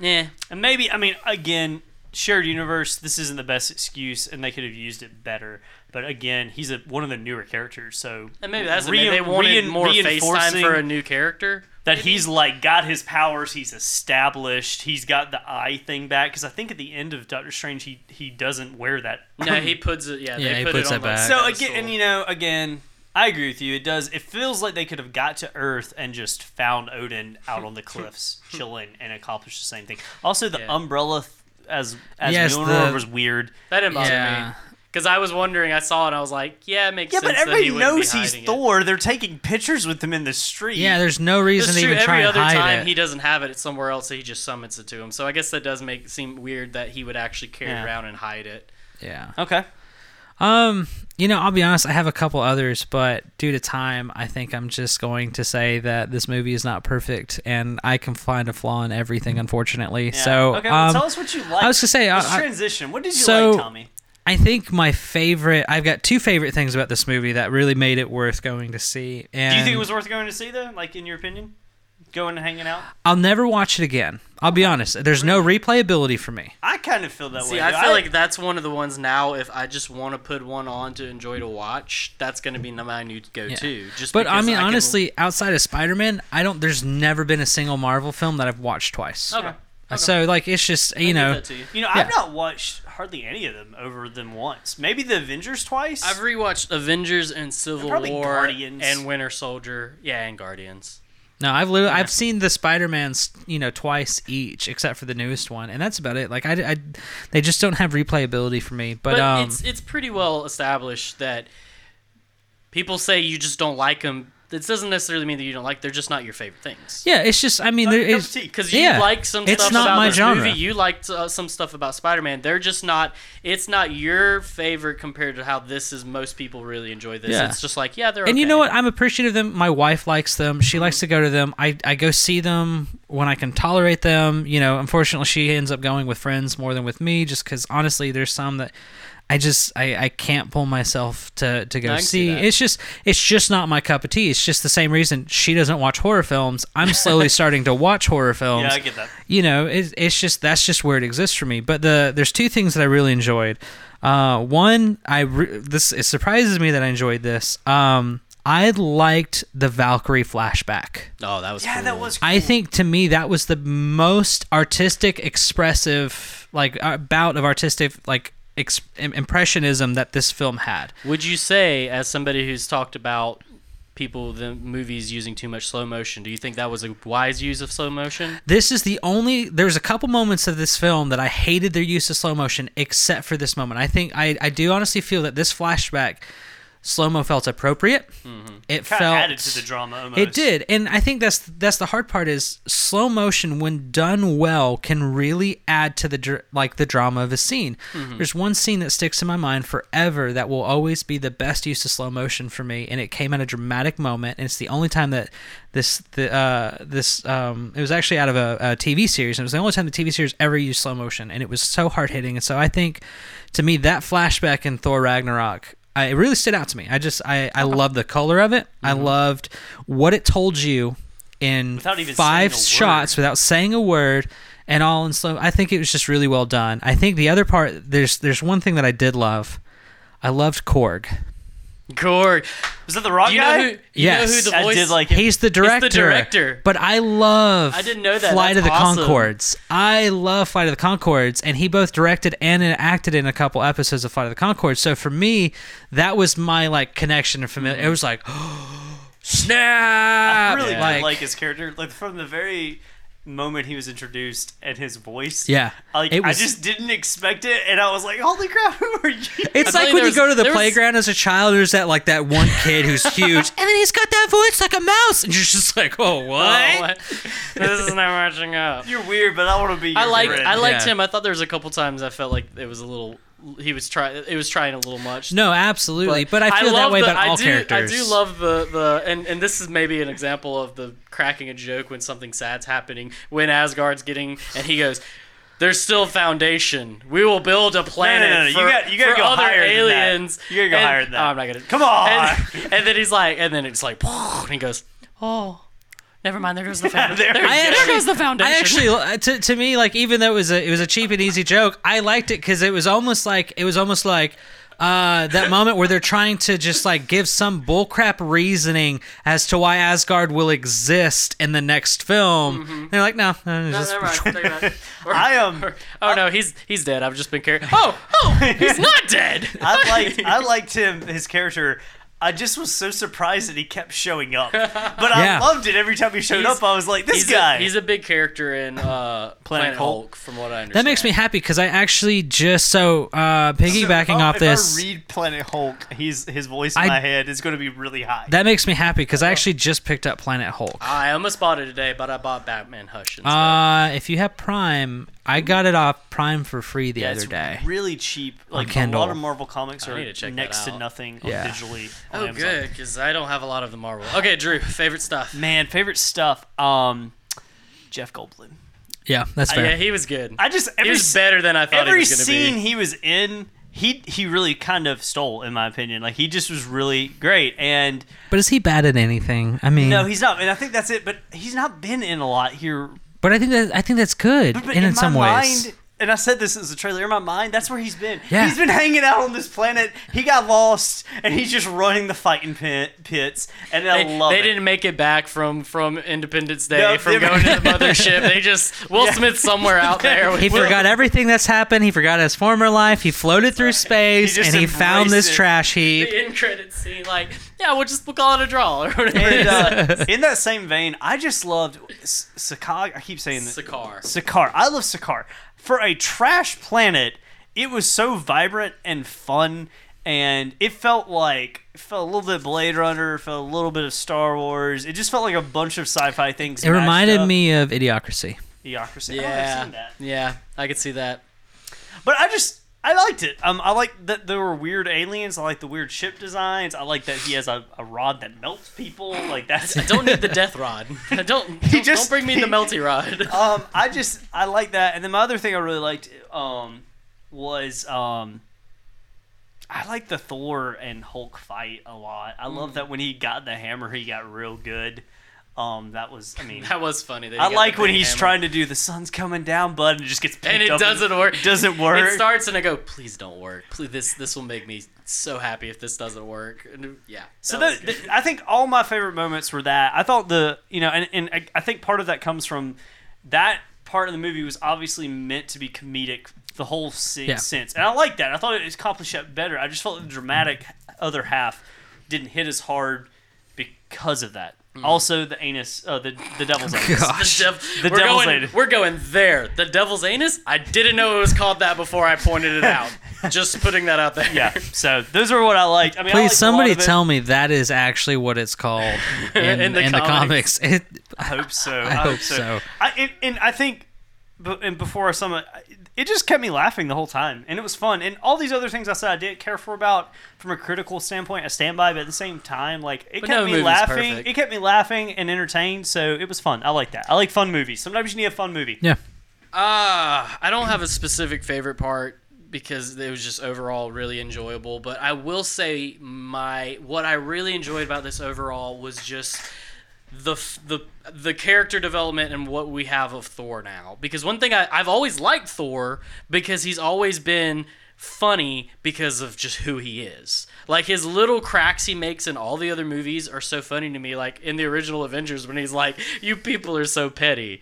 yeah, And maybe, I mean, again, shared universe. This isn't the best excuse, and they could have used it better. But again, he's a, one of the newer characters, so And maybe that's Rein- it. Maybe they wanted rein- more FaceTime reinforcing for a new character. that maybe? he's like got his powers. He's established. He's got the eye thing back. Because I think at the end of Doctor Strange, he he doesn't wear that. No, he [LAUGHS] puts it. Yeah, Yeah, they he put puts it it on the back. So again, and you know, again, I agree with you. It does. It feels like they could have got to Earth and just found Odin out on the [LAUGHS] cliffs, chilling, and accomplished the same thing. Also, the Yeah. umbrella th- as as Yes, Mjolnir the- was weird. that didn't bother Yeah. me because I was wondering. I saw it. and I was like, yeah, it makes Yeah, sense. but that everybody he knows he's hiding it. Thor. They're taking pictures with him in the street. yeah, there's no reason That's to true. even try Every and other time it. he doesn't have it, it's somewhere else. So he just summons it to him. So I guess that does make it seem weird that he would actually carry Yeah. it around and hide it. yeah. Okay. Um, you know, I'll be honest, I have a couple others, but due to time, I think I'm just going to say that this movie is not perfect and I can find a flaw in everything, unfortunately. Yeah. So, okay, well, um, tell us what you like. I was gonna say, Let's I- I- transition. What did you so- like, Tommy? I think my favorite. I've got two favorite things about this movie that really made it worth going to see. And Do you think it was worth going to see though? Like in your opinion, going and hanging out? I'll never watch it again. I'll be honest. There's no replayability for me. I kind of feel that See, way. I though. feel like that's one of the ones now. If I just want to put one on to enjoy to watch, that's going to be my new go-to. Just But I mean, can- honestly, outside of Spider-Man, I don't. There's never been a single Marvel film that I've watched twice. okay. Uh, So like, it's just you give know, that to you. you know, Yeah. I've not watched hardly any of them over them once. Maybe the Avengers twice. I've rewatched Avengers and Civil Probably War Guardians. and Winter Soldier. Yeah, and Guardians. no, I've literally, I've seen the Spider-Mans, you know, twice each, except for the newest one, and that's about it. Like, I, I they just don't have replayability for me. But, But um, it's it's pretty well established that people say you just don't like them. This doesn't necessarily mean that you don't like. They're just not your favorite things. yeah, it's just. I mean, Not there your cup is of tea. Because you Yeah. like some It's stuff not about my this genre. movie, you liked uh, some stuff about Spider-Man. They're just not. It's not your favorite compared to how this is. Most people really enjoy this. Yeah. It's just like yeah, they're. And you know what? I'm appreciative of them. My wife likes them. She likes to go to them. I, I go see them when I can tolerate them. You know, unfortunately, she ends up going with friends more than with me, just because honestly, there's some that I just I, I can't pull myself to to go see see. It's just it's just not my cup of tea. It's just the same reason she doesn't watch horror films. I'm slowly [LAUGHS] starting to watch horror films yeah, I get that. you know, it's, it's just that's just where it exists for me. But the there's two things that I really enjoyed. Uh, one, I re- this it surprises me that I enjoyed this. Um, I liked the Valkyrie flashback. Oh, that was Yeah, cool. that was. I think to me that was the most artistic, expressive, like uh, bout of artistic like ex- im- impressionism that this film had. Would you say, as somebody who's talked about people the movies using too much slow motion, do you think that was a wise use of slow motion? This is the only. There's a couple moments of this film that I hated their use of slow motion, except for this moment. I think I, I do honestly feel that this flashback, slow mo felt appropriate. It kind of felt added to the drama. Almost. It did, and I think that's that's the hard part is slow motion when done well can really add to the dr- like the drama of a scene. There's one scene that sticks in my mind forever that will always be the best use of slow motion for me, and it came at a dramatic moment, and it's the only time that this the uh this um it was actually out of a, a TV series, and it was the only time the TV series ever used slow motion, and it was so hard hitting, and so I think to me that flashback in Thor Ragnarok I, it really stood out to me. I just I I loved the color of it. I loved what it told you in five shots without saying a word and all in slow. I think it was just really well done. I think the other part there's there's one thing that I did love. I loved Korg. Korg. Was that the rock you guy? know who? You Yes. know who the I voice? did like him. He's the director. The director. But I love I didn't know that. Flight That's of the awesome. Conchords. I love Flight of the Conchords, and he both directed and acted in a couple episodes of Flight of the Conchords. So for me, that was my like connection and familiar. It was like, [GASPS] snap! I really Yeah. did like his character. Like from the very moment he was introduced and his voice. Yeah. Like It was- I just didn't expect it, and I was like, "Holy crap, [LAUGHS] who are you?" It's I like when you go to the there was- playground as a child. There's that like that one kid who's [LAUGHS] huge, and then he's got that voice like a mouse, and you're just like, oh, oh what? Oh, [LAUGHS] what? this is not matching up. You're weird, but I want to be. Your I like. I liked Yeah. him. I thought there was a couple times I felt like it was a little. He was trying. It was trying a little much. No, absolutely. But, I feel that way the- about I all do, characters. I do love the the and and this is maybe an example of the cracking a joke when something sad's happening when Asgard's getting and he goes. There's still foundation. We will build a planet no, no, you for, got- you gotta go other higher than that. aliens. You gotta go And- higher than that. Oh, I'm not gonna. Come on. And, and then he's like, and then it's like, [LAUGHS] and he goes, oh, never mind. There goes the [LAUGHS] foundation. there there, we there goes the foundation. I actually, uh, to, to me, like even though it was a it was a cheap and easy joke, I liked it because it was almost like it was almost like uh, that moment where they're trying to just like give some bullcrap reasoning as to why Asgard will exist in the next film. They're like, no, no, Mm-hmm. No, just- never mind. Take. Or- [LAUGHS] I um, or- oh no, he's he's dead. I've just been carrying. Oh, oh, he's [LAUGHS] not dead. I liked I liked him his character. I just was so surprised that he kept showing up, [LAUGHS] but Yeah. I loved it every time he showed He's- up. I was like, this he's guy. A, he's a big character in uh, Planet, Hulk. Hulk. from what I understand. that makes me happy because I actually just so uh, piggybacking So if off if this. I read Planet Hulk, he's his voice in I- my head is going to be really high. that makes me happy because I actually just picked up Planet Hulk. I almost bought it today, but I bought Batman Hush instead. Uh, if you have Prime, I got it off Prime for free the yeah, other it's day. really cheap. Like a lot of Marvel comics are need to next to nothing Yeah. digitally. On oh, Amazon. good, because I don't have a lot of the Marvel. Okay, Drew, favorite stuff. Man, favorite stuff. Um, Jeff Goldblum. Yeah, that's Uh, fair. yeah, he was good. I just he was better than I thought he every was scene be. he was in, he he really kind of stole, in my opinion. Like he just was really great, and But is he bad at anything? I mean, no, he's not. And I think that's it. But he's not been in a lot here. But I think that I think that's good But in, in, some ways. mind, and I said this as a trailer. In my mind, that's where he's been. Yeah. He's been hanging out on this planet. He got lost, and he's just running the fighting pit, pits. And I They, love they it. didn't make it back from from Independence Day No, from going to the [LAUGHS] mothership. They just Will Yeah. Smith somewhere out there. [LAUGHS] He with- forgot everything that's happened. He forgot his former life. He floated through space He and he found this it. trash heap. the end credit scene. Like, yeah, we'll just we'll call it a draw or whatever. And uh, in that same vein, I just loved S- Sakag. I keep saying that. Sakaar. Sakaar. I love Sakaar. For a trash planet, it was so vibrant and fun, and it felt like it felt a little bit of Blade Runner, felt a little bit of Star Wars. It just felt like a bunch of sci-fi things. It reminded up. me of Idiocracy. Idiocracy. I don't I've Yeah, seen that. yeah, I could see that. But I just I liked it. Um, I like that there were weird aliens. I like the weird ship designs. I like that he has a, a rod that melts people. Like that's I don't need the death rod. [LAUGHS] I don't. Don't, He just- don't bring me the melty rod. [LAUGHS] um, I just I like that. And then my other thing I really liked um was um I like the Thor and Hulk fight a lot. I Mm. love that when he got the hammer, he got real good. Um, that was I mean. [LAUGHS] That was funny. that I like when he's hammer. trying to do the sun's coming down, bud, and it just gets picked and it doesn't work. It doesn't work. It starts and I go, please don't work. Please, this this will make me so happy if this doesn't work. And yeah. So that that, I think all my favorite moments were that. I thought the you know, and, and I- I think part of that comes from that part of the movie was obviously meant to be comedic the whole se- Yeah. sense, and I like that. I thought it accomplished that better. I just felt the dramatic other half didn't hit as hard because of that. Also, the anus, uh, the the devil's [LAUGHS] anus. Gosh. The, dev- The we're devil's going, anus. We're going there. The devil's anus. I didn't know it was called that before I pointed it out. [LAUGHS] Just putting that out there. Yeah. So those are what I liked. I mean, I Please, liked a somebody lot of it. tell me that is actually what it's called [LAUGHS] in, In the in the comics. comics. It, I hope so. I hope so. I, and, and I think, but and before I sum it, it just kept me laughing the whole time, and it was fun. And all these other things I said I didn't care for about from a critical standpoint, I stand by. But at the same time, like it But kept no me laughing. perfect. It kept me laughing and entertained. So it was fun. I like that. I like fun movies. Sometimes you need a fun movie. yeah. Ah, I don't have a specific favorite part because it was just overall really enjoyable. But I will say my what I really enjoyed about this overall was just the the the character development and what we have of Thor now. Because one thing I, I've always liked Thor because he's always been funny because of just who he is. Like his little cracks he makes in all the other movies are so funny to me. Like in the original Avengers when he's like, "You people are so petty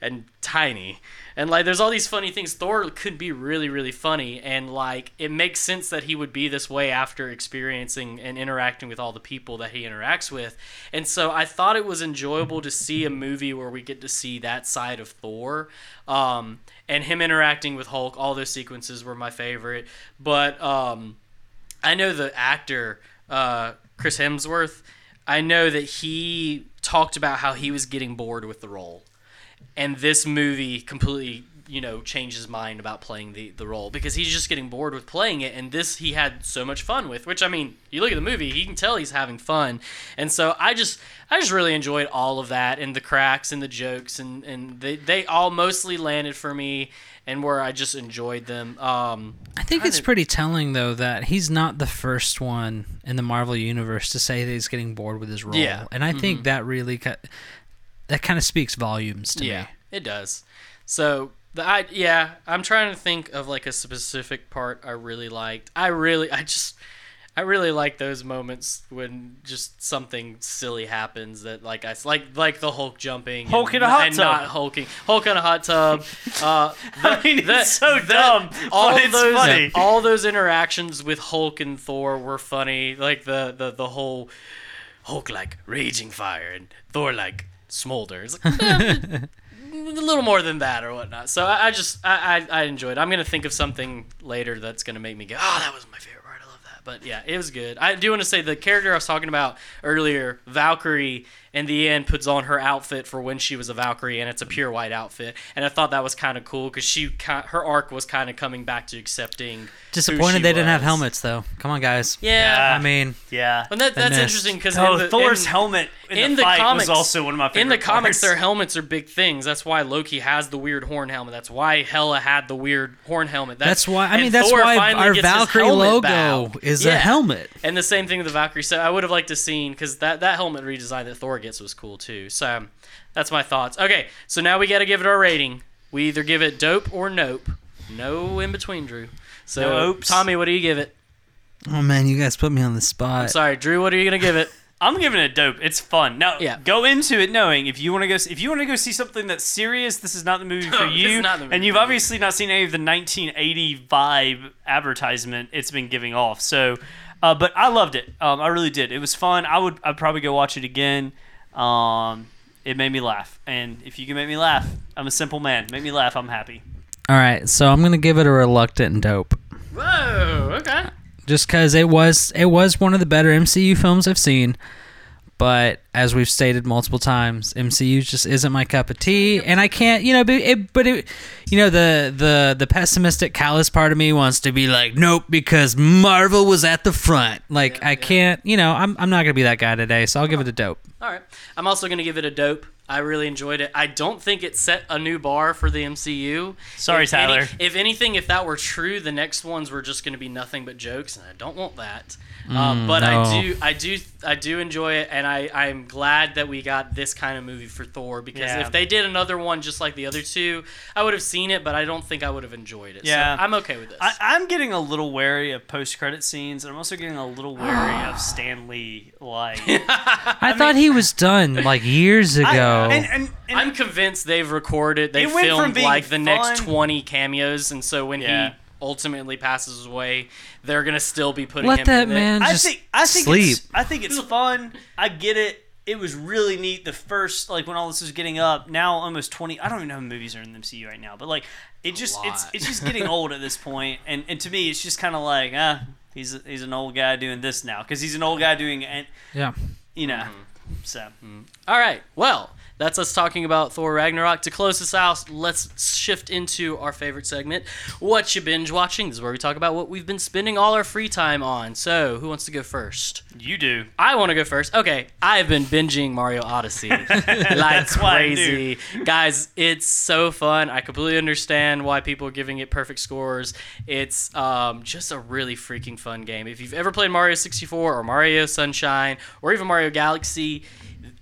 and tiny." And like there's all these funny things. Thor could be really really funny and like it makes sense that he would be this way after experiencing and interacting with all the people that he interacts with. And so I thought it was enjoyable to see a movie where we get to see that side of Thor. Um, and him interacting with Hulk, all those sequences were my favorite. But um, I know the actor uh, Chris Hemsworth. I know that he talked about how he was getting bored with the role, and this movie completely, you know, changed his mind about playing the the role because he's just getting bored with playing it, and this he had so much fun with. Which I mean, you look at the movie, he can tell he's having fun, and so I just I just really enjoyed all of that and the cracks and the jokes and and they they all mostly landed for me. And where I just enjoyed them. Um, I think it's pretty telling though that he's not the first one in the Marvel universe to say that he's getting bored with his role. Yeah. And I think that really that kind of speaks volumes to yeah, me. it does. So the I yeah, I'm trying to think of like a specific part I really liked. I really I just I really like those moments when just something silly happens that like I like like the Hulk jumping Hulk and, in a hot and tub. not hulking Hulk in a hot tub. [LAUGHS] Uh, I mean, it's so that- dumb, All those funny. all those interactions with Hulk and Thor were funny. Like the the the whole Hulk like raging fire and Thor like smolder. It's like, [LAUGHS] eh, a little more than that or whatnot. So I, I just I, I I enjoyed. it. I'm gonna think of something later that's gonna make me go, oh, that was my favorite part. I love that. but yeah, it was good. I do want to say the character I was talking about earlier, Valkyrie, in the end puts on her outfit for when she was a Valkyrie, and it's a pure white outfit. And I thought that was kind of cool because she her arc was kind of coming back to accepting. who Disappointed she they didn't have helmets though. Come on, guys. Yeah, I mean, Yeah. and that, that's interesting because Oh, in Thor's in- helmet in, in the, the fight comics- was also one of my favorite in the comics, their helmets are big things. That's why Loki has the weird horn helmet. That's why Hela had the weird horn helmet. that's why. I mean, that's Thor why finally our gets his Valkyrie logo back. is a helmet. And the same thing with the Valkyrie. So I would have liked to seen because that that helmet redesign that Thor gets was cool too. So that's my thoughts. Okay, so now we got to give it our rating. We either give it dope or nope. No in between, Drew. So No opes. Tommy, what do you give it? Oh man, you guys put me on the spot. Sorry, Drew. What are you gonna give it? [LAUGHS] I'm giving it dope. It's fun. Now, Yeah. go into it knowing if you want to go if you want to go see something that's serious, this is not the movie [LAUGHS] for you. not the movie and you've for obviously not seen any of the 1980 vibe advertisement it's been giving off. So, uh, but I loved it. Um, I really did. It was fun. I would I'd probably go watch it again. Um, it made me laugh, and if you can make me laugh, I'm a simple man. Make me laugh, I'm happy. All right, so I'm gonna give it a reluctant dope, Whoa. Okay. just because it was it was one of the better MCU films I've seen. But as we've stated multiple times, MCU just isn't my cup of tea, and I can't, you know, but it, but it, you know, the the the pessimistic, callous part of me wants to be like, nope, because Marvel was at the front. Like Yeah, I yeah. can't, you know, I'm I'm not gonna be that guy today, so I'll give it a dope. All right. I'm also going to give it a dope. I really enjoyed it. I don't think it set a new bar for the MCU. Sorry, If any- Tyler. if anything, if that were true, the next ones were just going to be nothing but jokes, and I don't want that. Mm, um, but no. I do, I do, I do enjoy it, and I, I'm glad that we got this kind of movie for Thor because Yeah. if they did another one just like the other two, I would have seen it, but I don't think I would have enjoyed it. Yeah. so I'm okay with this. I, I'm getting a little wary of post-credit scenes, and I'm also getting a little wary of [GASPS] Stan Lee. Like, [LAUGHS] I, thought he was done like years ago. [LAUGHS] I- and, and, and I'm convinced they've recorded, they It went from filmed being like the next fun- 20 cameos, and so when Yeah. he ultimately passes away, they're gonna still be putting Let him that in it. man I just think I think sleep. it's I think it's fun. I get it. It was really neat the first like when all this was getting up. Now almost twenty. I don't even know how many movies are in the MCU right now, but like it just it's lot. it's just getting old at this point. point, and and to me it's just kind of like ah he's he's an old guy doing this now because he's an old guy doing and yeah. you know Mm-hmm. so All right, well, that's us talking about Thor Ragnarok. To close this out, let's shift into our favorite segment, What You Binge Watching. This is where we talk about what we've been spending all our free time on. So, who wants to go first? you do. I want to go first. Okay, I've been binging Mario Odyssey [LAUGHS] like That's what I crazy. Guys, it's so fun. I completely understand why people are giving it perfect scores. It's um, just a really freaking fun game. If you've ever played Mario 64 or Mario Sunshine or even Mario Galaxy,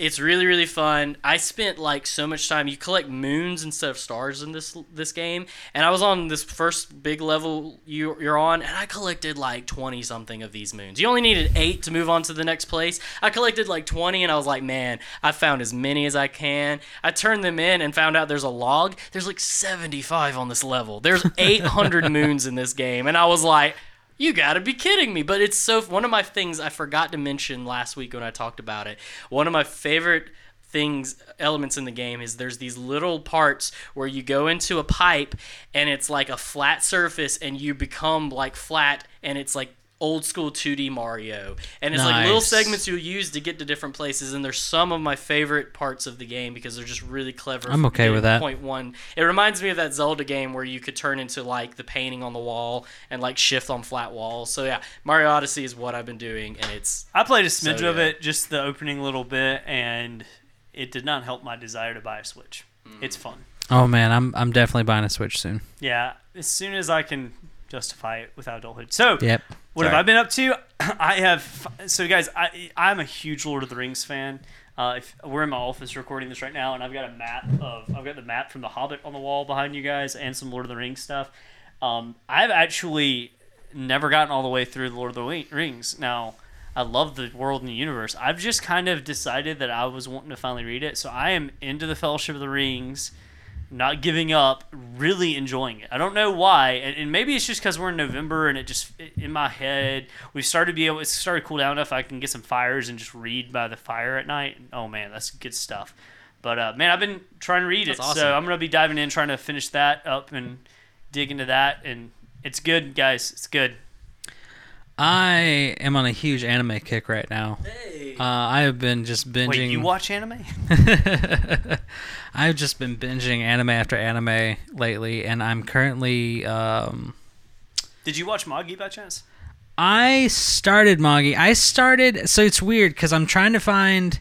it's really really fun. I spent like so much time. You collect moons instead of stars in this this game, and I was on this first big level you, you're on, and I collected like twenty something of these moons. You only needed eight to move on to the next place. I collected like twenty, and I was like, man, I found as many as I can. I turned them in and found out there's a log. There's like seventy five on this level. There's [LAUGHS] eight hundred moons in this game, and I was like. You gotta be kidding me. But it's so one of my things I forgot to mention last week when I talked about it. One of my favorite things elements in the game is there's these little parts where you go into a pipe and it's like a flat surface and you become like flat and it's like old school 2D Mario. And it's like little segments you'll use to get to different places and they're some of my favorite parts of the game because they're just really clever. I'm okay with that. Point one. It reminds me of that Zelda game where you could turn into like the painting on the wall and like shift on flat walls. So yeah, Mario Odyssey is what I've been doing and it's I played a smidge So of it, just the opening little bit, and it did not help my desire to buy a Switch. Mm. It's fun. Oh man, I'm I'm definitely buying a Switch soon. Yeah, as soon as I can justify it with adulthood. So, Yep. What have I been up to? [CLEARS THROAT] I have. So, guys, I I'm a huge Lord of the Rings fan. Uh, if we're in my office recording this right now, and I've got a map of I've got the map from The Hobbit on the wall behind you guys, and some Lord of the Rings stuff. Um, I've actually never gotten all the way through the Lord of the Rings. Now, I love the world and the universe. I've just kind of decided that I was wanting to finally read it, so I am into the Fellowship of the Rings not giving up, really enjoying it. I don't know why, and, and maybe it's just because we're in November and it just in my head we've started to be able. It's started to cool down enough. I can get some fires and just read by the fire at night. Oh man, that's good stuff. But uh, man, I've been trying to read it, awesome. so I'm gonna be diving in, trying to finish that up and dig into that, and it's good, guys. It's good. I am on a huge anime kick right now. Hey. Uh, I have been just binging. Wait, you watch anime? [LAUGHS] I've just been binging anime after anime lately, and I'm currently. Um, Did you watch Magi by chance? I started Magi. I started. So it's weird because I'm trying to find.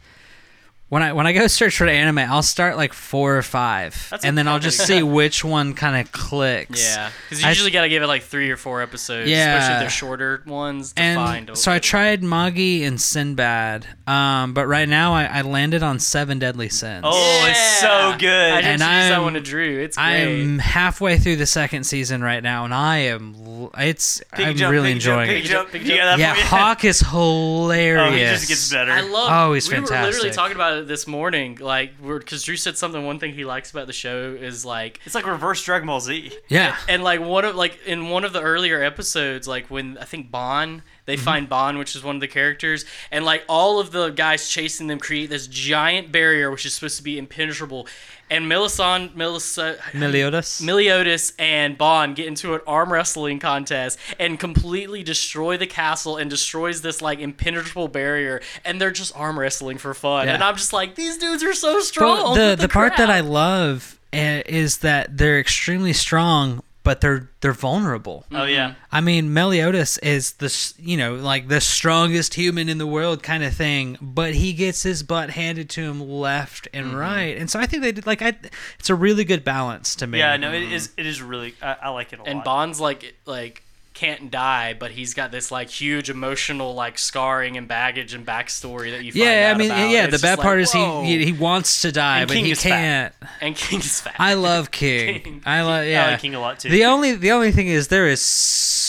When I when I go search for anime, I'll start like four or five, That's and then I'll just see which one kind of clicks. Yeah, because you I- usually got to give it like three or four episodes, Yeah. especially if they're shorter ones to find. And a so I tried Magi and Sinbad, um, but right now I, I landed on Seven Deadly Sins. Oh, it's so good. I And just introduced that I'm- one to Drew. It's great. I am halfway through the second season right now, and I am it's Big I'm jump, really big jump, enjoying big it. jump. Big jump. that Yeah. Hawk is hilarious. Oh, he just gets better. I love. Oh, he's we were literally talking about it this morning, like, because Drew said something. One thing he likes about the show is like, It's like reverse Dragon Ball Z. Yeah, and like one of like in one of the earlier episodes, like when I think Ban, they Mm-hmm. find Ban, which is one of the characters, and like all of the guys chasing them create this giant barrier, which is supposed to be impenetrable, and Melisande, Melissa, Meliodas. Meliodas and Ban get into an arm wrestling contest and completely destroy the castle and destroys this like impenetrable barrier and they're just arm wrestling for fun. Yeah. And I'm just like, these dudes are so strong. But strong. the the part that. I love uh, is that they're extremely strong, but they're they're vulnerable. Oh yeah. I mean, Meliodas is the you know like the strongest human in the world kind of thing, but he gets his butt handed to him left and Mm-hmm. right, and so I think they did like I. It's a really good balance to me. Yeah, no, it is. It is really. I, I like it a and lot. Ban's like like can't die, but he's got this like huge emotional like scarring and baggage and backstory that you find Yeah, I mean, about. yeah. It's The bad like, part is whoa. he, he wants to die, And but King he can't. and King's fat. I love King. [LAUGHS] King. I love yeah. I like King a lot too. The only the only thing is there is so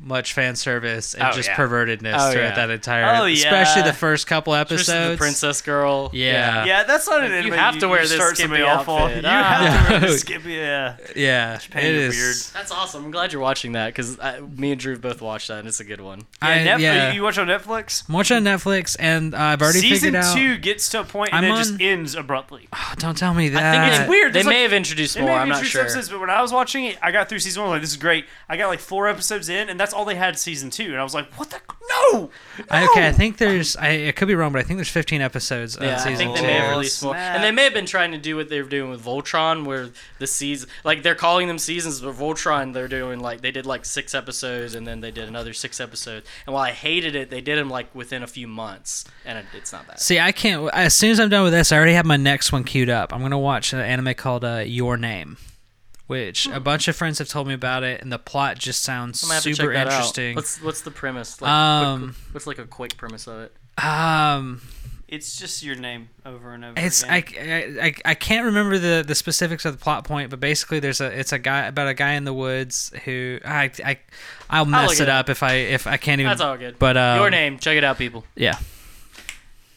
much fan service and Oh, just yeah. pervertedness Oh, throughout yeah. that entire, Oh, yeah. especially the first couple Especially episodes. the princess girl. Yeah. yeah, that's not an You anime. have to wear this start skimpy somebody off on. outfit. You Ah. have to wear Yeah. this skimpy. Yeah. yeah, Japan, it weird. That's awesome. I'm glad you're watching that because me and Drew both watched that and it's a good one. I, Netf- yeah. You watch on Netflix? I'm watching on Netflix, and uh, I've already Season figured out. two gets to a point and I'm then just ends abruptly. [SIGHS] Oh, don't tell me that. I think it's It's weird. They There's may like- have introduced They more. I'm not sure. but when I was watching it, I got through season one. Like, this is great. I got like four episodes in, and that's all they had season two. And I was like, what the? No! I- okay, I think there's. I, I could be wrong, but I think there's 15 episodes Yeah, on I season think they two. may have released more, and they may have been trying to do what they were doing with Voltron, where the season, like they're calling them seasons, but Voltron they're doing like they did like six episodes, and then they did another six episodes. And while I hated it, they did them like within a few months, and it, it's not bad. See, I can't. As soon as I'm done with this, I already have my next one queued up. I'm gonna watch an anime called uh, Your Name, which a bunch of friends have told me about it, and the plot just sounds I'm gonna have to super interesting. Out. What's what's the premise? Like, Um, quick, what's like a quick premise of it? Um, It's just your name over and over it's I, again. I, I, I can't remember the, the specifics of the plot point, but basically there's a it's a guy about a guy in the woods who I I I'll mess look it it up if I if I can't even. That's all good. But um, Your name, check it out, people. Yeah.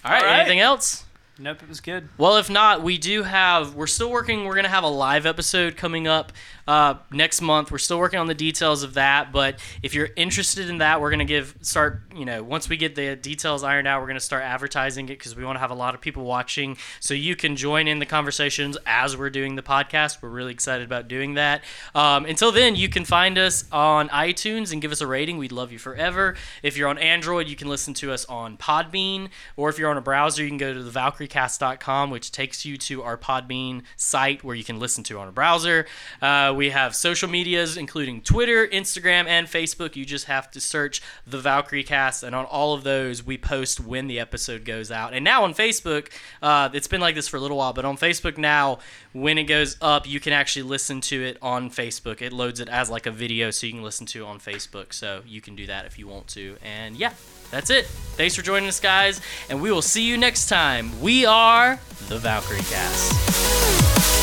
All right, All right. anything else? Nope, it was good. Well, if not, we do have. We're still working. We're gonna have a live episode coming up uh, next month. We're still working on the details of that. But if you're interested in that, we're gonna give start. You know, once we get the details ironed out, we're gonna start advertising it because we want to have a lot of people watching, so you can join in the conversations as we're doing the podcast. We're really excited about doing that. Um, until then, you can find us on iTunes and give us a rating. We'd love you forever. If you're on Android, you can listen to us on Podbean, or if you're on a browser, you can go to the ValkyrieCast.com, which takes you to our Podbean site where you can listen to on a browser. Uh, we have social medias, including Twitter, Instagram, and Facebook. You just have to search the Valkyrie Cast, and on all of those, we post when the episode goes out. And now on Facebook, uh, it's been like this for a little while, but on Facebook now, when it goes up, you can actually listen to it on Facebook. It loads it as like a video, so you can listen to it on Facebook. So you can do that if you want to. And yeah, that's it. Thanks for joining us, guys, and we will see you next time. We are the Valkyrie Cast.